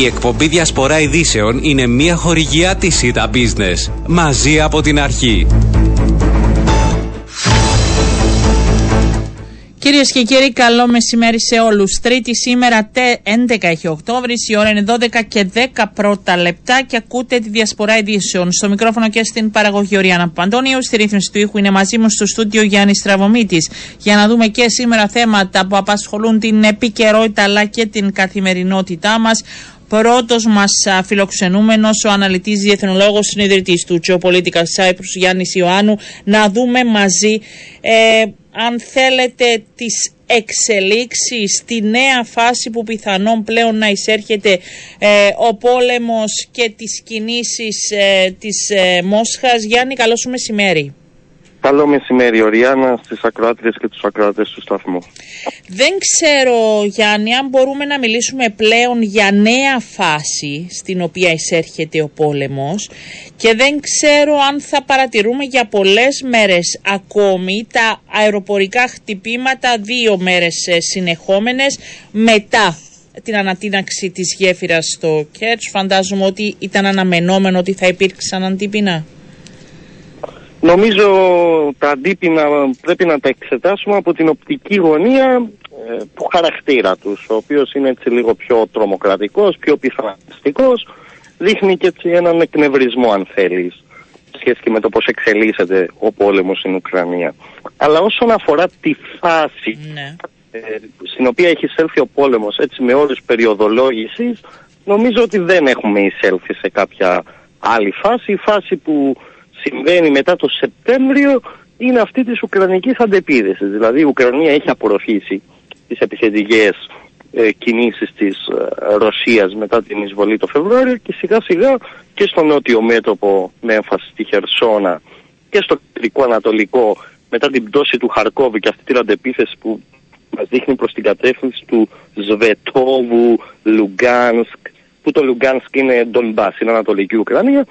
Η εκπομπή Διασπορά Ειδήσεων είναι μια χορηγιά της ΣΥΤΑ Business. Μαζί από την αρχή. Κυρίες και κύριοι, καλό μεσημέρι σε όλους. Τρίτη σήμερα, 11 έχει Οκτώβρη, η ώρα είναι 12 και 10 πρώτα λεπτά και ακούτε τη διασπορά ειδήσεων. Στο μικρόφωνο και στην παραγωγή Οριάννα Παντώνιου, στη ρύθμιση του ήχου είναι μαζί μου στο στούντιο Γιάννης Στραβωμίτης. Για να δούμε και σήμερα θέματα που απασχολούν την επικαιρότητα αλλά και την καθημερινότητά μας. Πρώτος μας φιλοξενούμενος, ο αναλυτής διεθνολόγος συνειδητής του Geopolitical Cyprus, Γιάννης Ιωάννου, να δούμε μαζί ε, αν θέλετε τις εξελίξεις στη νέα φάση που πιθανόν πλέον να εισέρχεται ε, ο πόλεμος και τις κινήσεις ε, της ε, Μόσχας. Γιάννη, καλό σου μεσημέρι. Καλό μεσημέρι, Οριάννα, στις ακροάτριες και τους ακροατές του σταθμού. Δεν ξέρω, Γιάννη, αν μπορούμε να μιλήσουμε πλέον για νέα φάση στην οποία εισέρχεται ο πόλεμος και δεν ξέρω αν θα παρατηρούμε για πολλές μέρες ακόμη τα αεροπορικά χτυπήματα δύο μέρες ε, συνεχόμενες μετά την ανατείναξη της γέφυρας στο Κέρτς. Φαντάζομαι ότι ήταν αναμενόμενο ότι θα υπήρξαν αντίπεινα. Νομίζω τα αντίπεινα πρέπει να τα εξετάσουμε από την οπτική γωνία ε, του χαρακτήρα τους, ο οποίος είναι έτσι λίγο πιο τρομοκρατικός, πιο πιθανιστικός, δείχνει και έτσι έναν εκνευρισμό αν θέλεις σχέση και με το πώς εξελίσσεται ο πόλεμος στην Ουκρανία. Αλλά όσον αφορά τη φάση Ναι. ε, στην οποία έχει εισέλθει ο πόλεμος έτσι με όρους περιοδολόγησης, νομίζω ότι δεν έχουμε εισέλθει σε κάποια άλλη φάση. Η φάση που συμβαίνει μετά το Σεπτέμβριο είναι αυτή της Ουκρανικής αντεπίδεσης. Δηλαδή η Ουκρανία έχει απορροφήσει τις επιθετικές ε, κινήσεις της ε, Ρωσίας μετά την εισβολή το Φεβρουάριο και σιγά σιγά και στο νότιο μέτωπο με έμφαση στη Χερσόνα και στο κεντρικό ανατολικό μετά την πτώση του Χαρκόβη και αυτή την αντεπίθεση που μας δείχνει προς την κατεύθυνση του Σβετόβου, Λουγκάνσκ, που το Λουγκάνσκ είναι Ντονμπάς, είναι Ανατολική Ουκρανία, ε,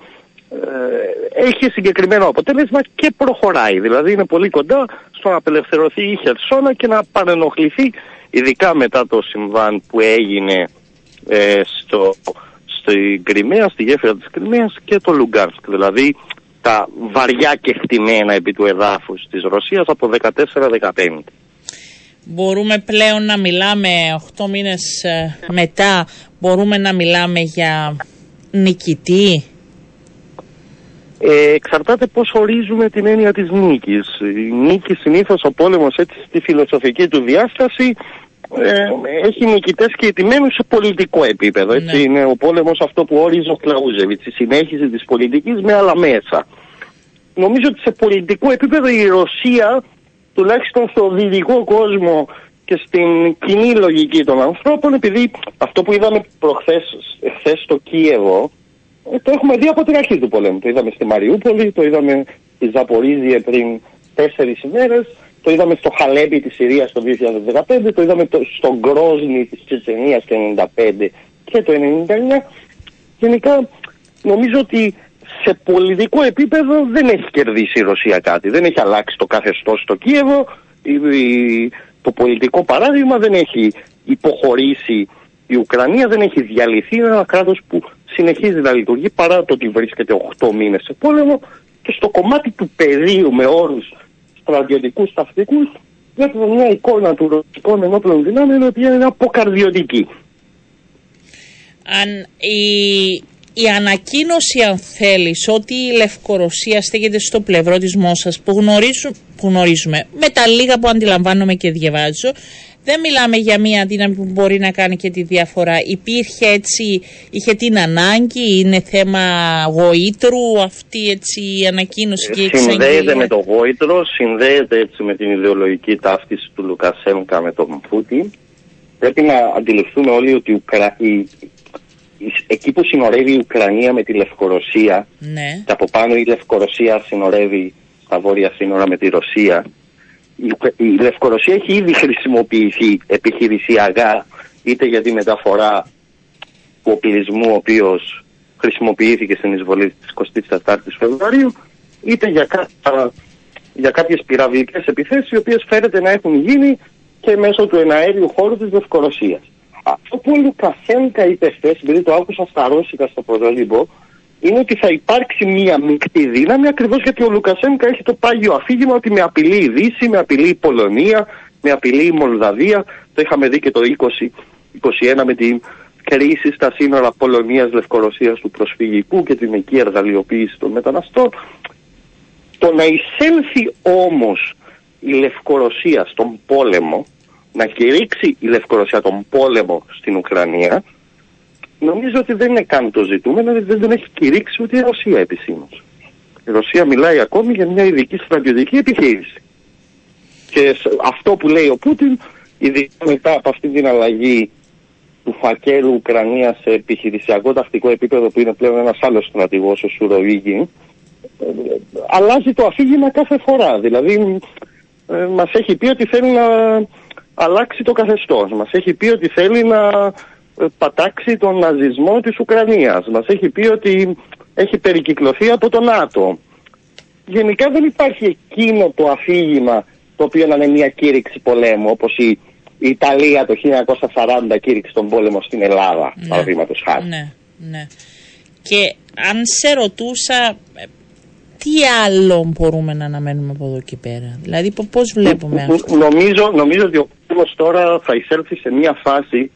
έχει συγκεκριμένο αποτέλεσμα και προχωράει. Δηλαδή είναι πολύ κοντά στο να απελευθερωθεί η Χερσόνα και να παρενοχληθεί ειδικά μετά το συμβάν που έγινε ε, στο, στη Κρυμαία, στη γέφυρα της Κρυμαίας και το Λουγκάνσκ. Δηλαδή τα βαριά κεκτημένα επί του εδάφους της Ρωσίας από 14-15. Μπορούμε πλέον να μιλάμε 8 μήνες ε, μετά, μπορούμε να μιλάμε για νικητή; Ε, εξαρτάται πώς ορίζουμε την έννοια της νίκης. Η νίκη συνήθως ο πόλεμος έτσι στη φιλοσοφική του διάσταση ε, έχει νικητές και ηττημένους σε πολιτικό επίπεδο. Έτσι. Ναι. Είναι ο πόλεμος αυτό που όριζε ο Κλαούζεβιτς, η συνέχιση της πολιτικής με άλλα μέσα. Νομίζω ότι σε πολιτικό επίπεδο η Ρωσία, τουλάχιστον στο δυτικό κόσμο και στην κοινή λογική των ανθρώπων, επειδή αυτό που είδαμε προχθές χθες στο Κίεβο, ε, το έχουμε δει από την αρχή του πολέμου. Το είδαμε στη Μαριούπολη, το είδαμε στη Ζαπορίζια πριν τέσσερις ημέρες, το είδαμε στο Χαλέπι της Συρίας το 2015, το είδαμε το, στο Γκρόσνη της Τσετσενίας το 1995 και το 1999. Γενικά νομίζω ότι σε πολιτικό επίπεδο δεν έχει κερδίσει η Ρωσία κάτι. Δεν έχει αλλάξει το καθεστώς στο Κίεβο, η- η- το πολιτικό παράδειγμα δεν έχει υποχωρήσει η Ουκρανία, δεν έχει διαλυθεί. Είναι ένα κράτος που συνεχίζει να λειτουργεί παρά το ότι βρίσκεται 8 μήνες σε πόλεμο και στο κομμάτι του πεδίου με όρους στρατιωτικούς ταυτικούς βλέπουμε μια εικόνα του ρωσικών ενόπλων δυνάμεων η οποία είναι αποκαρδιωτική. αν η, η ανακοίνωση αν θέλεις ότι η Λευκορωσία στέκεται στο πλευρό της Μόσχας που, γνωρίζουν, που γνωρίζουμε με τα λίγα που αντιλαμβάνομαι και διαβάζω δεν μιλάμε για μια δύναμη που μπορεί να κάνει και τη διαφορά. Υπήρχε έτσι, είχε την ανάγκη, είναι θέμα γοήτρου αυτή έτσι η ανακοίνωση και η Συνδέεται εξαγγελία. με το γόητρο, συνδέεται έτσι με την ιδεολογική ταύτιση του Λουκασέμκα με τον Πούτιν. Πρέπει να αντιληφθούμε όλοι ότι η Ουκρα... η... η- εκεί που συνορεύει η Ουκρανία με τη Λευκορωσία Ναι, και από πάνω η Λευκορωσία συνορεύει στα βόρεια σύνορα με τη Ρωσία. Η, Ουκρα- η Λευκορωσία έχει ήδη χρησιμοποιηθεί επιχειρησιακά είτε για τη μεταφορά του οπλισμού ο οποίος χρησιμοποιήθηκε στην εισβολή της 24ης Φεβρουαρίου είτε για, κάποια, για κάποιες πυραυλικές επιθέσεις οι οποίες φαίνεται να έχουν γίνει και μέσω του εναέριου χώρου της Λευκορωσίας. αυτό που ο Λουκασένκα είπε χθε, επειδή το άκουσα στα ρώσικα στο πρωτολίμπο, είναι ότι θα υπάρξει μία μεικτή δύναμη ακριβώς γιατί ο Λουκασένκα έχει το πάγιο αφήγημα ότι με απειλεί η Δύση, με απειλεί η Πολωνία, με απειλεί η Μολδαβία. Το είχαμε δει και το 2021 με την κρίση στα σύνορα Πολωνίας-Λευκορωσίας του προσφυγικού και την εκεί εργαλειοποίηση των μεταναστών. Το να εισέλθει όμως η Λευκορωσία στον πόλεμο, να κηρύξει η Λευκορωσία τον πόλεμο στην Ουκρανία, νομίζω ότι δεν είναι καν το ζητούμενο, γιατί δεν τον έχει κηρύξει ούτε η Ρωσία επισήμως. Η Ρωσία μιλάει ακόμη για μια ειδική στρατιωτική επιχείρηση. Και αυτό που λέει ο Πούτιν, ειδικά μετά από αυτή την αλλαγή του φακέλου Ουκρανίας σε επιχειρησιακό τακτικό επίπεδο που είναι πλέον ένας άλλος στρατηγός, ο Σουροβίγη, ε, αλλάζει το αφήγημα κάθε φορά. Δηλαδή, ε, μας έχει πει ότι θέλει να αλλάξει το καθεστώς. Μας έχει πει ότι θέλει να ε, πατάξει τον ναζισμό της Ουκρανίας. Μας έχει πει ότι έχει περικυκλωθεί από το ΝΑΤΟ. Γενικά δεν υπάρχει εκείνο το αφήγημα το οποίο να είναι μια κήρυξη πολέμου, όπως η, Ιταλία το 1940 κήρυξε τον πόλεμο στην Ελλάδα, ναι. παραδείγματος χάρη. Ναι, ναι. Και αν σε ρωτούσα τι άλλο μπορούμε να αναμένουμε από εδώ και πέρα; Δηλαδή πώς βλέπουμε αυτό; Νομίζω, νομίζω ότι ο κόσμος τώρα θα εισέλθει σε μια φάση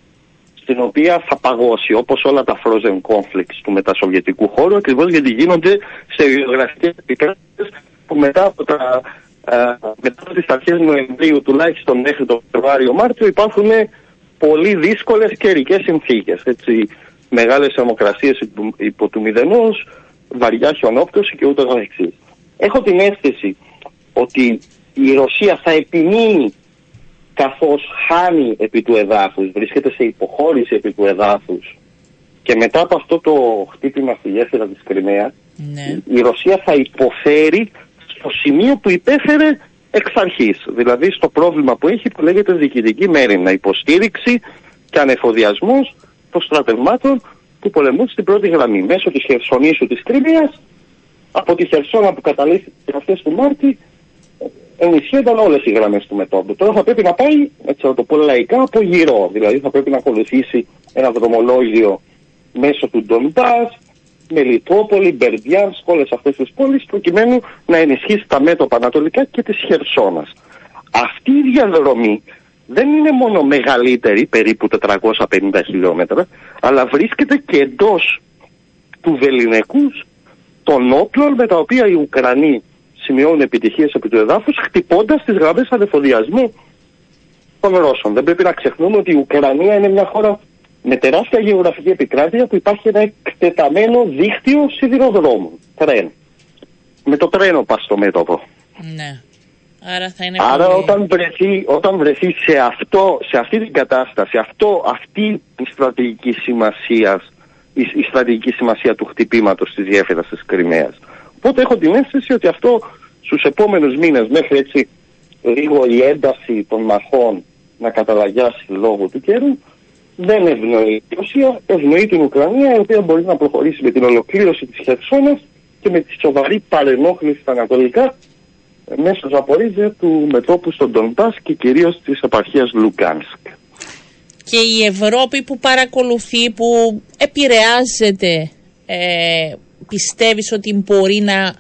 στην οποία θα παγώσει όπως όλα τα frozen conflicts του μετασοβιετικού χώρου ακριβώς γιατί γίνονται σε βιογραφικές επικράτες που μετά από τα ε, μετά τις αρχές Νοεμβρίου τουλάχιστον μέχρι το Φεβρουάριο-Μάρτιο υπάρχουν πολύ δύσκολες καιρικές συνθήκες. Έτσι, μεγάλες θερμοκρασίες υπό του μηδενός, βαριά χιονόπτωση και ούτως καθεξής. Έχω την αίσθηση ότι η Ρωσία θα επιμείνει καθώς χάνει επί του εδάφους, βρίσκεται σε υποχώρηση επί του εδάφους και μετά από αυτό το χτύπημα στη γέφυρα της Κρυμαία ναι. η Ρωσία θα υποφέρει στο σημείο που υπέφερε εξ αρχής, δηλαδή στο πρόβλημα που έχει που λέγεται διοικητική μέρημνα, υποστήριξη και ανεφοδιασμός των στρατευμάτων που πολεμούν στην πρώτη γραμμή μέσω της Χερσονήσου της Κρυμαίας από τη Χερσόνα που καταλήφθηκε αυτές του Μάρτη ενισχύονταν όλες οι γραμμές του μετώπου. Τώρα θα πρέπει να πάει, έτσι να το πω λαϊκά, από γύρω. Δηλαδή θα πρέπει να ακολουθήσει ένα δρομολόγιο μέσω του Ντομπάς, Μελιτόπολη, Μπερδιάνσκ, όλες αυτές τις πόλεις, προκειμένου να ενισχύσει τα μέτωπα ανατολικά και της Χερσόνας. Αυτή η διαδρομή δεν είναι μόνο μεγαλύτερη, περίπου 450 χιλιόμετρα, αλλά βρίσκεται και εντός του Βεληνικού των όπλων με τα οποία οι Ουκρανοί σημειώνουν επιτυχίες επί του εδάφους, χτυπώντας τις γραμμές ανεφοδιασμού των Ρώσων. Δεν πρέπει να ξεχνούμε ότι η Ουκρανία είναι μια χώρα με τεράστια γεωγραφική επικράτεια που υπάρχει ένα εκτεταμένο δίκτυο σιδηροδρόμου, τρέν. Με το τρένο πας στο μέτωπο. Ναι. Άρα, θα είναι Άρα όταν, βρεθεί, όταν βρεθεί σε, αυτό, σε αυτή την κατάσταση, αυτό, αυτή η στρατηγική σημασία, η, η στρατηγική σημασία του χτυπήματος της γέφυρας της Κρυμαίας. Οπότε έχω την αίσθηση ότι αυτό στους επόμενους μήνες μέχρι έτσι λίγο η ένταση των μαχών να καταλαγιάσει λόγω του καιρού δεν ευνοεί η Ρωσία, ευνοεί την Ουκρανία η οποία μπορεί να προχωρήσει με την ολοκλήρωση της Χερσόνας και με τη σοβαρή παρενόχληση στα ανατολικά μέσω Ζαπορίζια του μετόπου στον Ντονπάς και κυρίως της επαρχίας Λουγκάνσκ. Και η Ευρώπη που παρακολουθεί, που επηρεάζεται, ε, πιστεύεις ότι μπορεί να,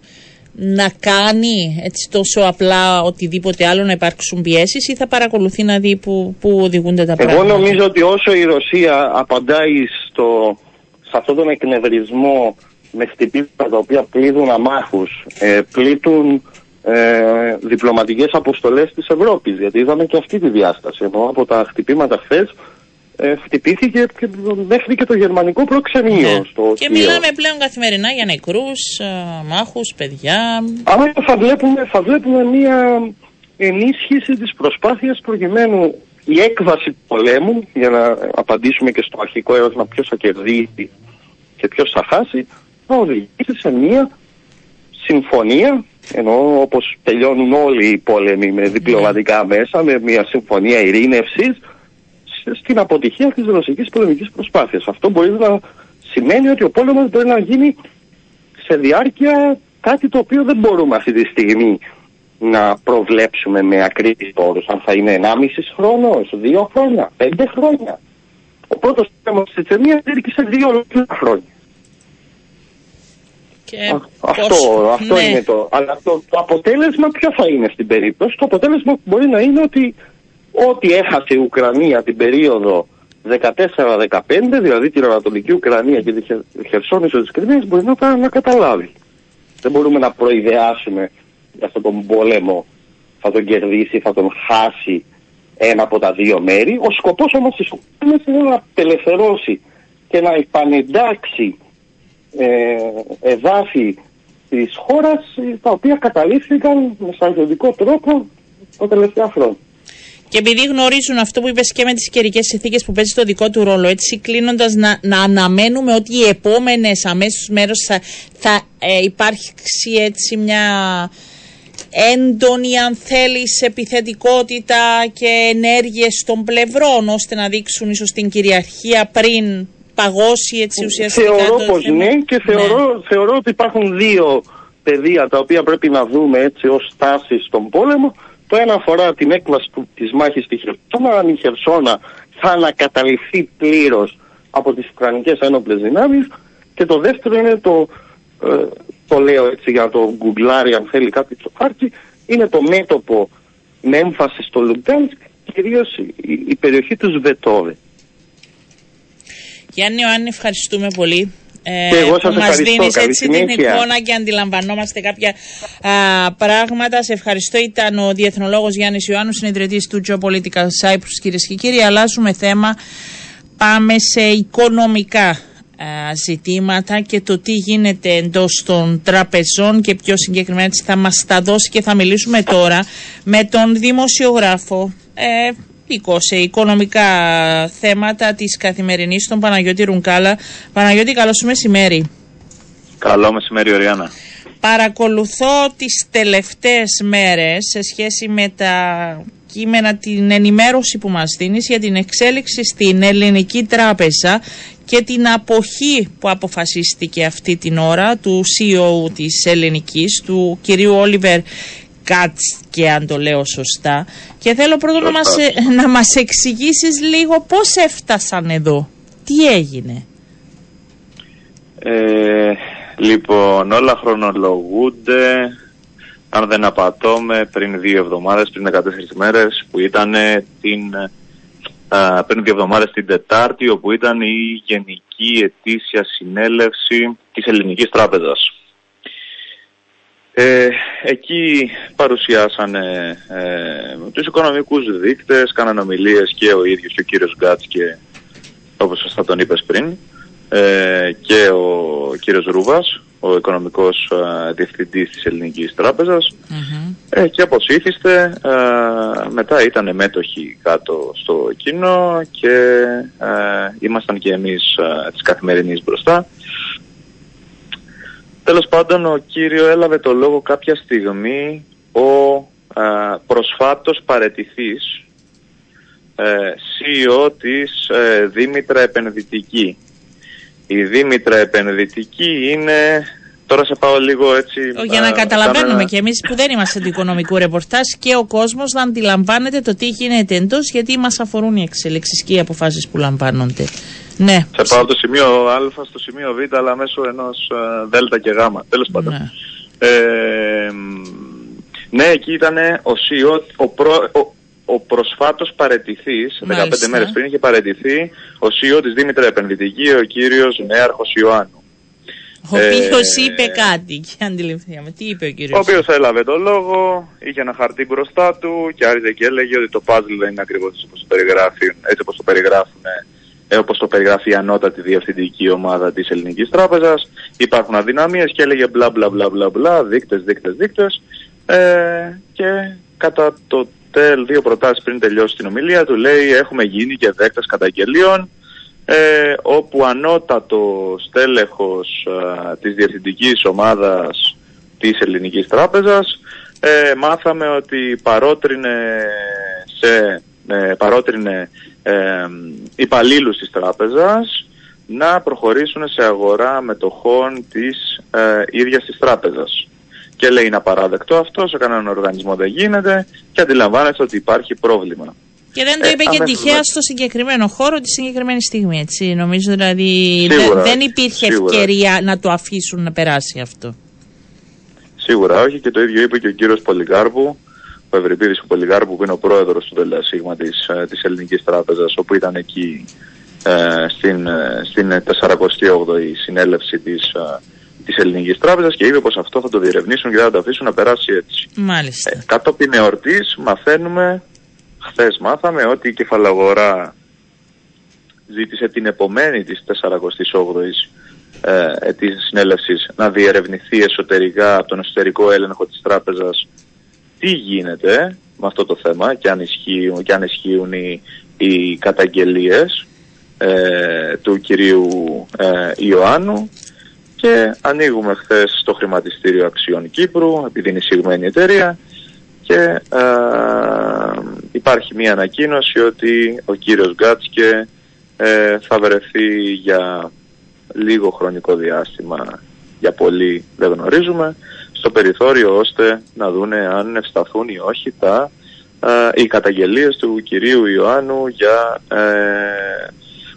να κάνει έτσι τόσο απλά οτιδήποτε άλλο να υπάρξουν πιέσεις ή θα παρακολουθεί να δει που, που οδηγούνται τα πράγματα; Εγώ νομίζω ότι όσο η Ρωσία απαντάει στο, σε αυτόν τον εκνευρισμό με χτυπήματα τα οποία πλήττουν αμάχους, ε, πλήττουν ε, διπλωματικές αποστολές της Ευρώπης γιατί είδαμε και αυτή τη διάσταση ενώ από τα χτυπήματα χθες ε, χτυπήθηκε και μέχρι και το γερμανικό προξενείο ναι. στο Και μιλάμε πλέον καθημερινά για νεκρούς, ε, μάχους, παιδιά. Αλλά θα βλέπουμε, θα βλέπουμε μια ενίσχυση της προσπάθειας προκειμένου η έκβαση του πολέμου, για να απαντήσουμε και στο αρχικό ερώτημα ποιος θα κερδίσει και ποιος θα χάσει, θα οδηγήσει σε μια συμφωνία ενώ όπως τελειώνουν όλοι οι πόλεμοι με διπλωματικά ναι. μέσα, με μια συμφωνία ειρήνευσης, στην αποτυχία της ρωσικής πολεμικής προσπάθειας. Αυτό μπορεί να σημαίνει ότι ο πόλεμος μπορεί να γίνει σε διάρκεια κάτι το οποίο δεν μπορούμε αυτή τη στιγμή να προβλέψουμε με ακρίβεις όρους. Αν θα είναι 1,5 χρόνο, 2 χρόνια, 5 χρόνια. Ο πρώτος πόλεμος της Τσετσενίας διήρκησε δύο ολόκληρα χρόνια. Και αυτό πώς- αυτό ναι. είναι το. Αλλά το, το αποτέλεσμα ποιο θα είναι στην περίπτωση; Το αποτέλεσμα μπορεί να είναι ότι ό,τι έχασε η Ουκρανία την περίοδο 14-15, δηλαδή την Ανατολική Ουκρανία και τη Χε- Χερσόνησο της Κρυμαίας μπορεί να τα να καταλάβει. Δεν μπορούμε να προειδεάσουμε για αυτόν τον πόλεμο θα τον κερδίσει, θα τον χάσει ένα από τα δύο μέρη. Ο σκοπός όμως της Ουκρανίας είναι να απελευθερώσει και να επανεντάξει ε, εδάφη της χώρας ε, τα οποία καταλήφθηκαν με στρατιωτικό τρόπο τα τελευταία χρόνια. Και επειδή γνωρίζουν αυτό που είπες και με τις καιρικές συνθήκες που παίζει το δικό του ρόλο, έτσι κλείνοντας να, να αναμένουμε ότι οι επόμενες αμέσως μέρες θα, θα ε, υπάρξει έτσι μια έντονη αν θέλεις επιθετικότητα και ενέργειες των πλευρών ώστε να δείξουν ίσως την κυριαρχία πριν παγώσει έτσι ουσιαστικά Θεωρώ το πως θέμα. ναι και θεωρώ, θεωρώ ότι υπάρχουν δύο πεδία τα οποία πρέπει να δούμε έτσι ως στάση στον πόλεμο. Το ένα αφορά την έκβαση του, της μάχης στη Χερσόνα, αν η Χερσόνα θα ανακαταληφθεί πλήρως από τις Ουκρανικές ένοπλες δυνάμεις και το δεύτερο είναι το, ε, το λέω έτσι για να το γκουγκλάρει αν θέλει κάποιος το χάρτη, είναι το μέτωπο με έμφαση στο Λουγκάνσκ, κυρίως η, η περιοχή του Σβετόβε. Γιάννη Ιωάννη, ευχαριστούμε πολύ. Ε, Και εγώ σας που μας ευχαριστώ. δίνεις Καλή έτσι την συνέχεια. εικόνα και αντιλαμβανόμαστε κάποια α, πράγματα. Σε ευχαριστώ. Ήταν ο διεθνολόγος Γιάννης Ιωάννους, συνειδητής του Geopolitical Cyprus. Κυρίες και κύριοι, αλλάζουμε θέμα. Πάμε σε οικονομικά α, ζητήματα και το τι γίνεται εντός των τραπεζών και πιο συγκεκριμένα έτσι θα μας τα δώσει και θα μιλήσουμε τώρα με τον δημοσιογράφο ε, ειδικό σε οικονομικά θέματα της καθημερινής τον Παναγιώτη Ρουνκάλα. Παναγιώτη καλώς μεσημέρι. Καλό μεσημέρι, Οριάννα. Παρακολουθώ τις τελευταίες μέρες σε σχέση με τα κείμενα, την ενημέρωση που μας δίνεις για την εξέλιξη στην Ελληνική Τράπεζα και την αποχή που αποφασίστηκε αυτή την ώρα του CEO της Ελληνικής, του κυρίου Όλιβερ Κάτς και αν το λέω σωστά. Και θέλω πρώτα να μας, Σωστά. να μας εξηγήσεις λίγο πώς έφτασαν εδώ. Τι έγινε; Ε, λοιπόν, όλα χρονολογούνται, αν δεν απατώμε, πριν δύο εβδομάδες, πριν 14 μέρες, που ήταν την, α, πριν δύο εβδομάδες την Τετάρτη, όπου ήταν η Γενική Ετήσια Συνέλευση της Ελληνικής Τράπεζας. Ε, εκεί παρουσιάσανε ε, τους οικονομικούς δείκτες, κάνανε ομιλίες και ο ίδιος και ο κύριος Γκάτς και όπως θα τον είπες πριν ε, και ο κύριος Ρούβας, ο οικονομικός ε, διευθυντής της Ελληνικής Τράπεζας Μμμ. ε, και όπως ήθιστε ε, μετά ήταν μέτοχοι κάτω στο κοινό και ε, ήμασταν και εμείς ε, της καθημερινής μπροστά. Τέλος πάντων ο κύριο έλαβε το λόγο κάποια στιγμή ο ε, προσφάτως παρετηθής ε, CEO της ε, Δήμητρα Επενδυτική. Η Δήμητρα Επενδυτική είναι... Τώρα σε πάω λίγο έτσι... Ο, Για να ε, καταλαβαίνουμε κάνω ένα- και εμείς που δεν είμαστε του οικονομικού ρεπορτάζ και ο κόσμος να αντιλαμβάνεται το τι γίνεται εντός, γιατί μας αφορούν οι εξελίξεις και οι αποφάσεις που λαμβάνονται. Ναι. Σε πάω από το σημείο Α στο σημείο Β, αλλά μέσω ενός Δ και Γ. Τέλος πάντων. Ναι. Ε, μ, ναι, εκεί ήταν ο CEO, ο, προ, ο, ο προσφάτως παρετηθής, 15 Μάλιστα. μέρες πριν είχε παρετηθεί, ο CEO της Δήμητρα Επενδυτική, ο κύριος Νέαρχος Ιωάννου. Ο Ε, οποίο είπε κάτι και αντιληφθήκαμε. Τι είπε ο κύριος; Ο οποίος έλαβε το λόγο, είχε ένα χαρτί μπροστά του και άρχισε και έλεγε ότι το puzzle δεν είναι ακριβώς έτσι όπως το περιγράφουν, έτσι όπως το περιγράφουν ε, όπως το περιγράφει η ανώτατη διευθυντική ομάδα της Ελληνικής Τράπεζας. Υπάρχουν αδυναμίες και έλεγε μπλα μπλα μπλα μπλα μπλα, δείκτες, δείκτες, δείκτες. Ε, και κατά το τέλ δύο προτάσεις πριν τελειώσει την ομιλία του λέει έχουμε γίνει και δέκτες καταγγελίων ε, όπου ανώτατος στέλεχος ε, της διευθυντικής ομάδας της Ελληνικής Τράπεζας ε, μάθαμε ότι παρότρινε σε ε, παρότρινε ε, υπαλλήλους της τράπεζας να προχωρήσουν σε αγορά μετοχών της ε, ίδιας της τράπεζας. Και λέει είναι απαράδεκτο αυτό, σε κανέναν οργανισμό δεν γίνεται και αντιλαμβάνεστε ότι υπάρχει πρόβλημα. Και δεν το Ε, είπε και αμέσως τυχαία με- στο συγκεκριμένο χώρο τη συγκεκριμένη στιγμή, έτσι. Νομίζω δηλαδή Σίγουρα, δεν, δεν υπήρχε σίγουρα. ευκαιρία να το αφήσουν να περάσει αυτό. Σίγουρα όχι και το ίδιο είπε και ο κύριος Πολυκάρπου, ο Ευρυπίδης ο Πολυκάρπου που είναι ο πρόεδρος του ΔΣ της, ε, της Ελληνικής Τράπεζας, όπου ήταν εκεί ε, στην, ε, στην 48η συνέλευση της, ε, της Ελληνικής Τράπεζας και είπε πως αυτό θα το διερευνήσουν και δεν θα το αφήσουν να περάσει έτσι. Μάλιστα. Ε, κατόπιν εορτής μαθαίνουμε, χθες μάθαμε ότι η κεφαλαγορά ζήτησε την επομένη της 48ης ε, της συνέλευσης να διερευνηθεί εσωτερικά από τον εσωτερικό έλεγχο της τράπεζας τι γίνεται με αυτό το θέμα και αν ισχύουν, και αν ισχύουν οι, οι καταγγελίες ε, του κυρίου ε, Ιωάννου. Και ανοίγουμε χθες το χρηματιστήριο αξιών Κύπρου επειδή είναι εισηγμένη εταιρεία. Και ε, υπάρχει μια ανακοίνωση ότι ο κύριος Γκάτσκε ε, θα βρεθεί για λίγο χρονικό διάστημα, για πολύ δεν γνωρίζουμε, στο περιθώριο ώστε να δούνε αν ευσταθούν ή όχι τα, ε, οι καταγγελίες του κυρίου Ιωάννου για ε,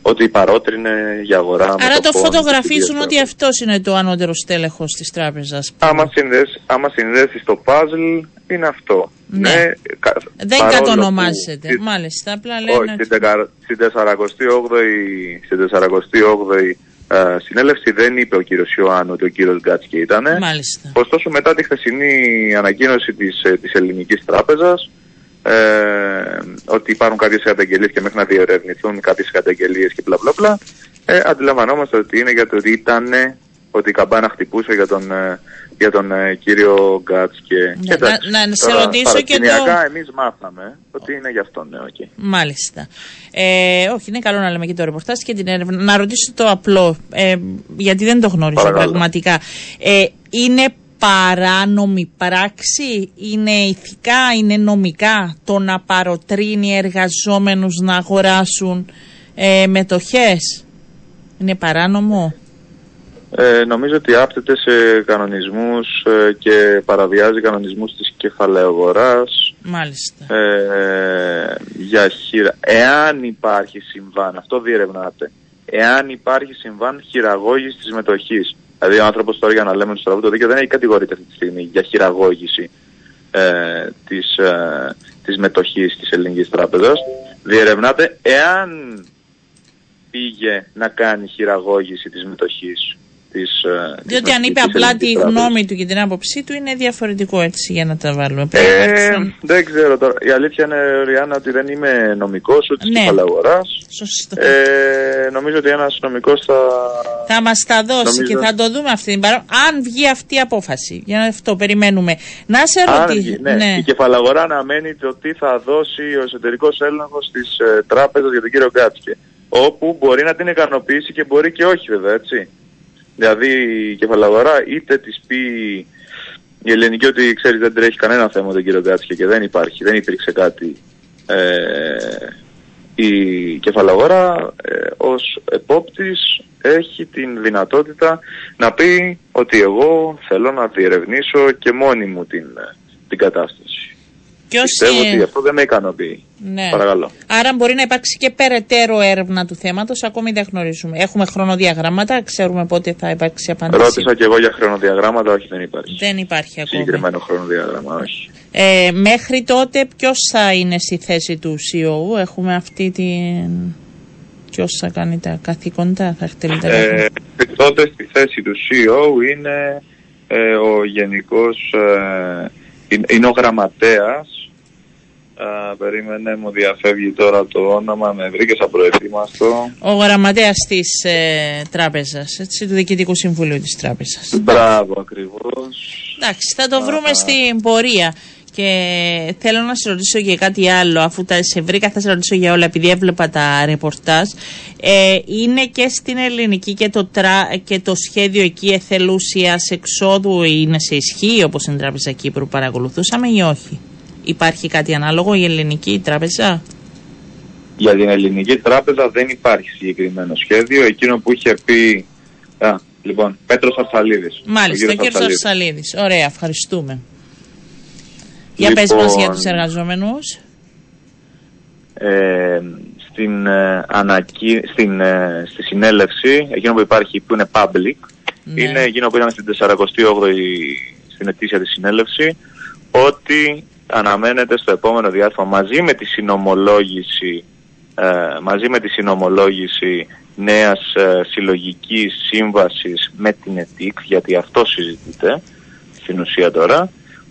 ότι παρότρινε για αγορά Άρα το μετοχών φωτογραφίζουν της ότι αυτός είναι το ανώτερο στέλεχος της τράπεζας. Άμα συνδέσεις, άμα συνδέσεις το puzzle είναι αυτό. Ναι. κα- Δεν παρόλο κατονομάζεται. που στη- Μάλιστα. Απλά λένε. Όχι, ότι- στην τεκα- στην 48η, στην 48η ε, συνέλευση δεν είπε ο κύριος Ιωάννου ότι ο κύριος Γκάτσκι ήταν. Μάλιστα. Ωστόσο μετά τη χθεσινή ανακοίνωση της, ε, της Ελληνικής Τράπεζας ε, ότι υπάρχουν κάποιες καταγγελίες και μέχρι να διερευνηθούν κάποιες καταγγελίες και μπλα μπλα μπλα ε, αντιλαμβανόμαστε ότι είναι για το ότι ήταν ότι η καμπάνα χτυπούσε για τον, ε, για τον ε, κύριο Γκάτς και, Ναι, και εντάξει, να- να σε τώρα, ρωτήσω και το- παρασκηνιακά εμείς μάθαμε ότι είναι γι' αυτό ναι, οκ. Μάλιστα. Ε, όχι, είναι καλό να λέμε και το ρεπορτάζ και την έρευνα. Να ρωτήσω το απλό, ε, γιατί δεν το γνώριζα Παρακαλώ. πραγματικά. Ε, είναι παράνομη πράξη, είναι ηθικά, είναι νομικά το να παροτρύνει εργαζόμενους να αγοράσουν ε, μετοχές; Είναι παράνομο; Ε, νομίζω ότι άπτεται σε κανονισμούς ε, και παραβιάζει κανονισμούς της κεφαλαίου αγοράς Μάλιστα. ε, για χειρα... Εάν υπάρχει συμβάν, αυτό διερευνάται, εάν υπάρχει συμβάν χειραγώγησης της μετοχής. Δηλαδή ο άνθρωπος τώρα για να λέμε στο το δίκαιο δεν έχει κατηγορείται αυτή τη στιγμή για χειραγώγηση ε, της, ε, της μετοχής της ελληνικής τράπεζας. Διερευνάται εάν πήγε να κάνει χειραγώγηση της μετοχής της, ε, της Διότι αν μετοχής είπε της απλά τη ελληνικής τράπεζας. γνώμη του και την άποψή του είναι διαφορετικό έτσι για να τα βάλουμε. Πρέπει να Ε, υπάρξουν- δεν ξέρω τώρα. Η αλήθεια είναι, Ριάννα, ότι δεν είμαι νομικός ούτε Ναι. της αγοράς. Σωστό. Ε, νομίζω ότι ένας νομικός θα... Θα μας τα δώσει Νομίζω- και θα το δούμε αυτή την παρά. Αν βγει αυτή η απόφαση. Για να αυτό περιμένουμε. Να σε Αν ρωτήσω. βγει, ναι. Η κεφαλαγορά αναμένει το τι θα δώσει ο εσωτερικός έλεγχος της ε, τράπεζας για τον κύριο Γκάτσκε. Όπου μπορεί να την ικανοποιήσει και μπορεί και όχι βέβαια, έτσι. Δηλαδή η κεφαλαγορά είτε της πει η ελληνική ότι ξέρεις δεν τρέχει κανένα θέμα με τον κύριο Γκάτσκε και δεν υπάρχει, δεν υπήρξε κάτι. Ε, η κεφαλαγορά ε, ως επόπτης έχει την δυνατότητα να πει ότι εγώ θέλω να διερευνήσω και μόνη μου την, ε, την κατάσταση. Και Πιστεύω όσοι- ότι αυτό δεν με ικανοποιεί. Ναι. Παρακαλώ. Άρα μπορεί να υπάρξει και περαιτέρω έρευνα του θέματος, ακόμη δεν γνωρίζουμε. Έχουμε χρονοδιαγράμματα, ξέρουμε πότε θα υπάρξει απάντηση. Ρώτησα και εγώ για χρονοδιαγράμματα, όχι δεν υπάρχει. Δεν υπάρχει ακόμη. Συγκεκριμένο χρονοδιάγραμμα, όχι. Ε, μέχρι τότε ποιος θα είναι στη θέση του CEO, έχουμε αυτή την... Ποιος θα κάνει τα καθήκοντα, θα εκτελεί τα Ε, καθήκοντα. τότε στη θέση του CEO είναι ε, ο γενικός, ε, είναι- είναι ο γραμματέας Α, περίμενε, μου διαφεύγει τώρα το όνομα, με βρήκες απροετοίμαστο. Ο γραμματέας της ε, τράπεζας, του Διοικητικού Συμβουλίου της Τράπεζας. Μπράβο, ακριβώς. Εντάξει, θα το βρούμε στην πορεία. Και θέλω να σε ρωτήσω και κάτι άλλο, αφού τα σε βρήκα θα σε ρωτήσω για όλα, επειδή έβλεπα τα ρεπορτάζ. Ε, είναι και στην ελληνική και το, τρα, και το σχέδιο εκεί εθελούσιας εξόδου είναι σε ισχύ, όπως στην Τράπεζα Κύπρου παρακολουθούσαμε ή όχι; Υπάρχει κάτι ανάλογο η ελληνική τράπεζα; Για την ελληνική τράπεζα δεν υπάρχει συγκεκριμένο σχέδιο. Εκείνο που είχε πει. Α, λοιπόν, Πέτρος Αρσαλίδης. Μάλιστα, ο κύριος κύριο Αρσαλίδης. Αρσαλίδης. Ωραία, ευχαριστούμε. Για Λοιπόν, πες μας για τους εργαζόμενους. ε, στην, ε, ανακοι... στην, ε, στη συνέλευση, εκείνο που υπάρχει που είναι public, Ναι. είναι εκείνο που ήταν στην 48η στην ετήσια της συνέλευση, ότι αναμένεται στο επόμενο διάστημα μαζί με τη συνομολόγηση ε, μαζί με τη συνομολόγηση νέας ε, συλλογικής σύμβασης με την ΕΤΙΚ, γιατί αυτό συζητείται στην ουσία τώρα,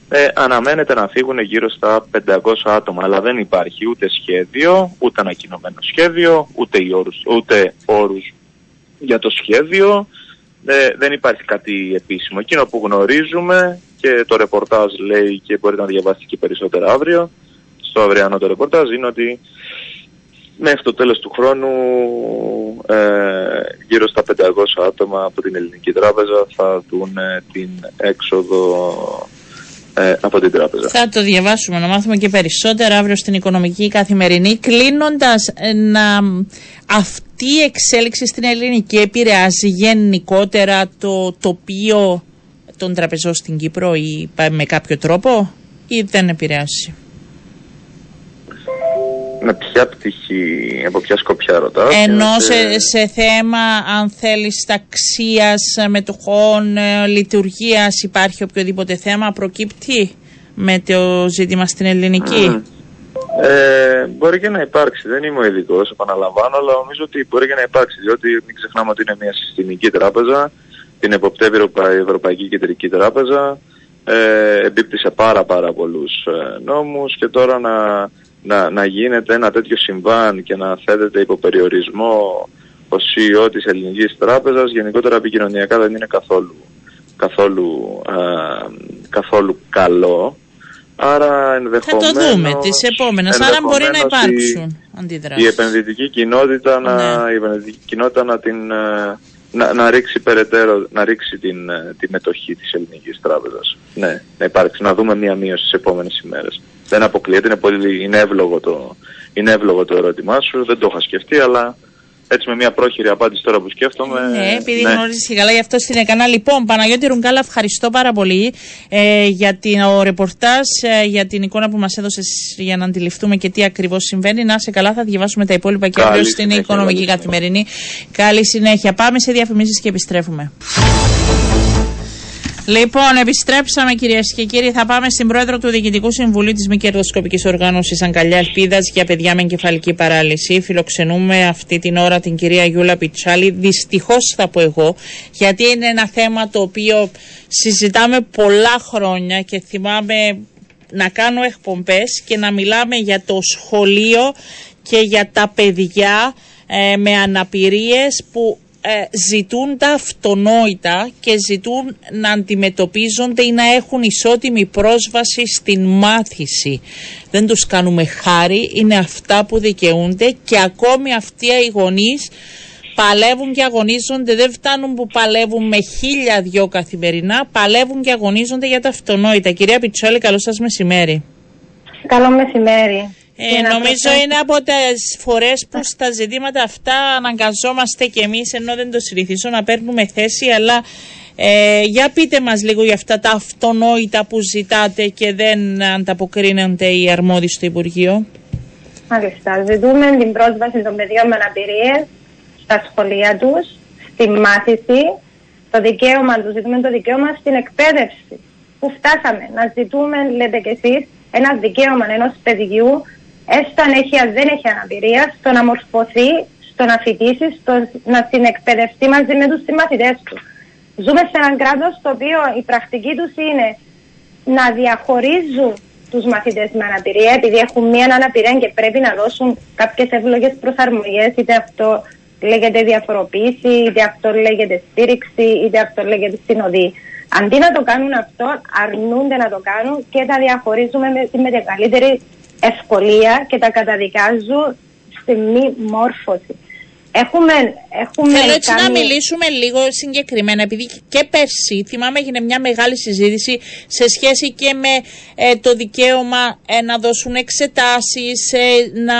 ε, αναμένεται να φύγουν γύρω στα 500 άτομα, αλλά δεν υπάρχει ούτε σχέδιο, ούτε ανακοινωμένο σχέδιο, ούτε, οι όρους, ούτε όρους για το σχέδιο. Ε, δεν υπάρχει κάτι επίσημο. Εκείνο που γνωρίζουμε και το ρεπορτάζ λέει και μπορείτε να διαβάσετε και περισσότερα αύριο, στο αυριανό το ρεπορτάζ, είναι ότι μέχρι το τέλος του χρόνου ε, γύρω στα 500 άτομα από την Ελληνική Τράπεζα θα δουν ε, την έξοδο ε, από την τράπεζα. Θα το διαβάσουμε, να μάθουμε και περισσότερα αύριο στην οικονομική καθημερινή. Κλείνοντας, να αυτή η εξέλιξη στην ελληνική επηρεάζει γενικότερα το τοπίο των τραπεζών στην Κύπρο ή με κάποιο τρόπο ή δεν επηρεάζει. Με ποια πτυχή, από ποια σκοπιά ρωτάς; Ενώ και σε, σε θέμα, αν θέλεις, ταξίας, μετοχών, ε, λειτουργίας υπάρχει οποιοδήποτε θέμα, προκύπτει με το ζήτημα στην ελληνική; Ε, μπορεί και να υπάρξει. Δεν είμαι ο ειδικός, επαναλαμβάνω, αλλά νομίζω ότι μπορεί και να υπάρξει. Διότι μην ξεχνάμε ότι είναι μια συστημική τράπεζα, την εποπτεύει η Ευρωπα- η Ευρωπαϊκή Κεντρική Τράπεζα, ε, εμπίπτει σε πάρα πάρα πολλούς ε, νόμους και τώρα να, να, να γίνεται ένα τέτοιο συμβάν και να θέτεται υπό περιορισμό ο CEO της Ελληνικής Τράπεζας γενικότερα επικοινωνιακά δεν είναι καθόλου, καθόλου, α, καθόλου καλό. Άρα Θα ενδεχομένως... το δούμε τις επόμενες, άρα μπορεί να ενδεχομένως η- υπάρξουν αντιδράσεις. η επενδυτική κοινότητα να, Ναι. η επενδυτική κοινότητα να την ε, να, να ρίξει περαιτέρω, να ρίξει την, ε, τη μετοχή της ελληνικής τράπεζας. Ναι, να υπάρξει, να δούμε μία μείωση στις επόμενες ημέρες. Δεν αποκλείεται, είναι, πολύ, είναι, εύλογο το, είναι εύλογο το ερώτημά σου, δεν το είχα σκεφτεί, αλλά έτσι με μία πρόχειρη απάντηση τώρα που σκέφτομαι. Ναι, επειδή ναι. γνωρίζει και καλά, γι' αυτό στην έκανα. Λοιπόν, Παναγιώτη Ρουγκάλα, ευχαριστώ πάρα πολύ ε, για την, ο ρεπορτάζ, ε, για την εικόνα που μας έδωσες για να αντιληφθούμε και τι ακριβώς συμβαίνει. Να σε καλά, θα διαβάσουμε τα υπόλοιπα και Καλή αύριο στην συνέχεια, οικονομική καλή καθημερινή. Καλή συνέχεια. Πάμε σε διαφημίσεις και επιστρέφουμε. Λοιπόν, επιστρέψαμε κυρίες και κύριοι. Θα πάμε στην πρόεδρο του Διοικητικού Συμβουλίου της Μη Κερδοσκοπικής Οργάνωσης Αγκαλιάς Ελπίδα για παιδιά με εγκεφαλική παράλυση. Φιλοξενούμε αυτή την ώρα την κυρία Γιούλα Πιτσάλη. Δυστυχώς θα πω εγώ, γιατί είναι ένα θέμα το οποίο συζητάμε πολλά χρόνια και θυμάμαι να κάνω εκπομπές και να μιλάμε για το σχολείο και για τα παιδιά ε, με αναπηρίες που ε, ζητούν τα αυτονόητα και ζητούν να αντιμετωπίζονται ή να έχουν ισότιμη πρόσβαση στην μάθηση. Δεν τους κάνουμε χάρη, είναι αυτά που δικαιούνται και ακόμη αυτοί οι γονείς παλεύουν και αγωνίζονται, δεν φτάνουν που παλεύουν με χίλια δυο καθημερινά, παλεύουν και αγωνίζονται για τα αυτονόητα. Κυρία Πιτσόλη, καλό σας μεσημέρι. Καλό μεσημέρι. Ε, Και να νομίζω προσθέσω- είναι από τις φορές που στα ζητήματα αυτά αναγκαζόμαστε κι εμείς ενώ δεν το συνηθίζω να παίρνουμε θέση αλλά ε, για πείτε μας λίγο για αυτά τα αυτονόητα που ζητάτε και δεν ανταποκρίνονται οι αρμόδιοι στο Υπουργείο. Μάλιστα. Ζητούμε την πρόσβαση των παιδιών με αναπηρίες στα σχολεία τους, στη μάθηση, το δικαίωμα τους, ζητούμε το δικαίωμα στην εκπαίδευση. Που φτάσαμε να ζητούμε, λέτε κι εσείς, ένα δικαίωμα ενός παιδιού, έστω αν έχει, αν δεν έχει αναπηρία, στο να μορφωθεί, στο να φοιτήσει, στο να συνεκπαιδευτεί μαζί με τους συμμαθητές του. Ζούμε σε έναν κράτος το οποίο η πρακτική τους είναι να διαχωρίζουν τους μαθητές με αναπηρία επειδή έχουν μία αναπηρία και πρέπει να δώσουν κάποιες εύλογες προσαρμογές είτε αυτό λέγεται διαφοροποίηση, είτε αυτό λέγεται στήριξη, είτε αυτό λέγεται συνοδή. Αντί να το κάνουν αυτό, αρνούνται να το κάνουν και τα διαχωρίζουμε με τη μεγαλύτερη ευκολία και τα καταδικάζουν στη μη μόρφωση. Έχουμε, έχουμε Θέλω έτσι κάνει... να μιλήσουμε λίγο συγκεκριμένα, επειδή και πέρσι θυμάμαι έγινε μια μεγάλη συζήτηση σε σχέση και με ε, το δικαίωμα ε, να δώσουν εξετάσεις, ε, να,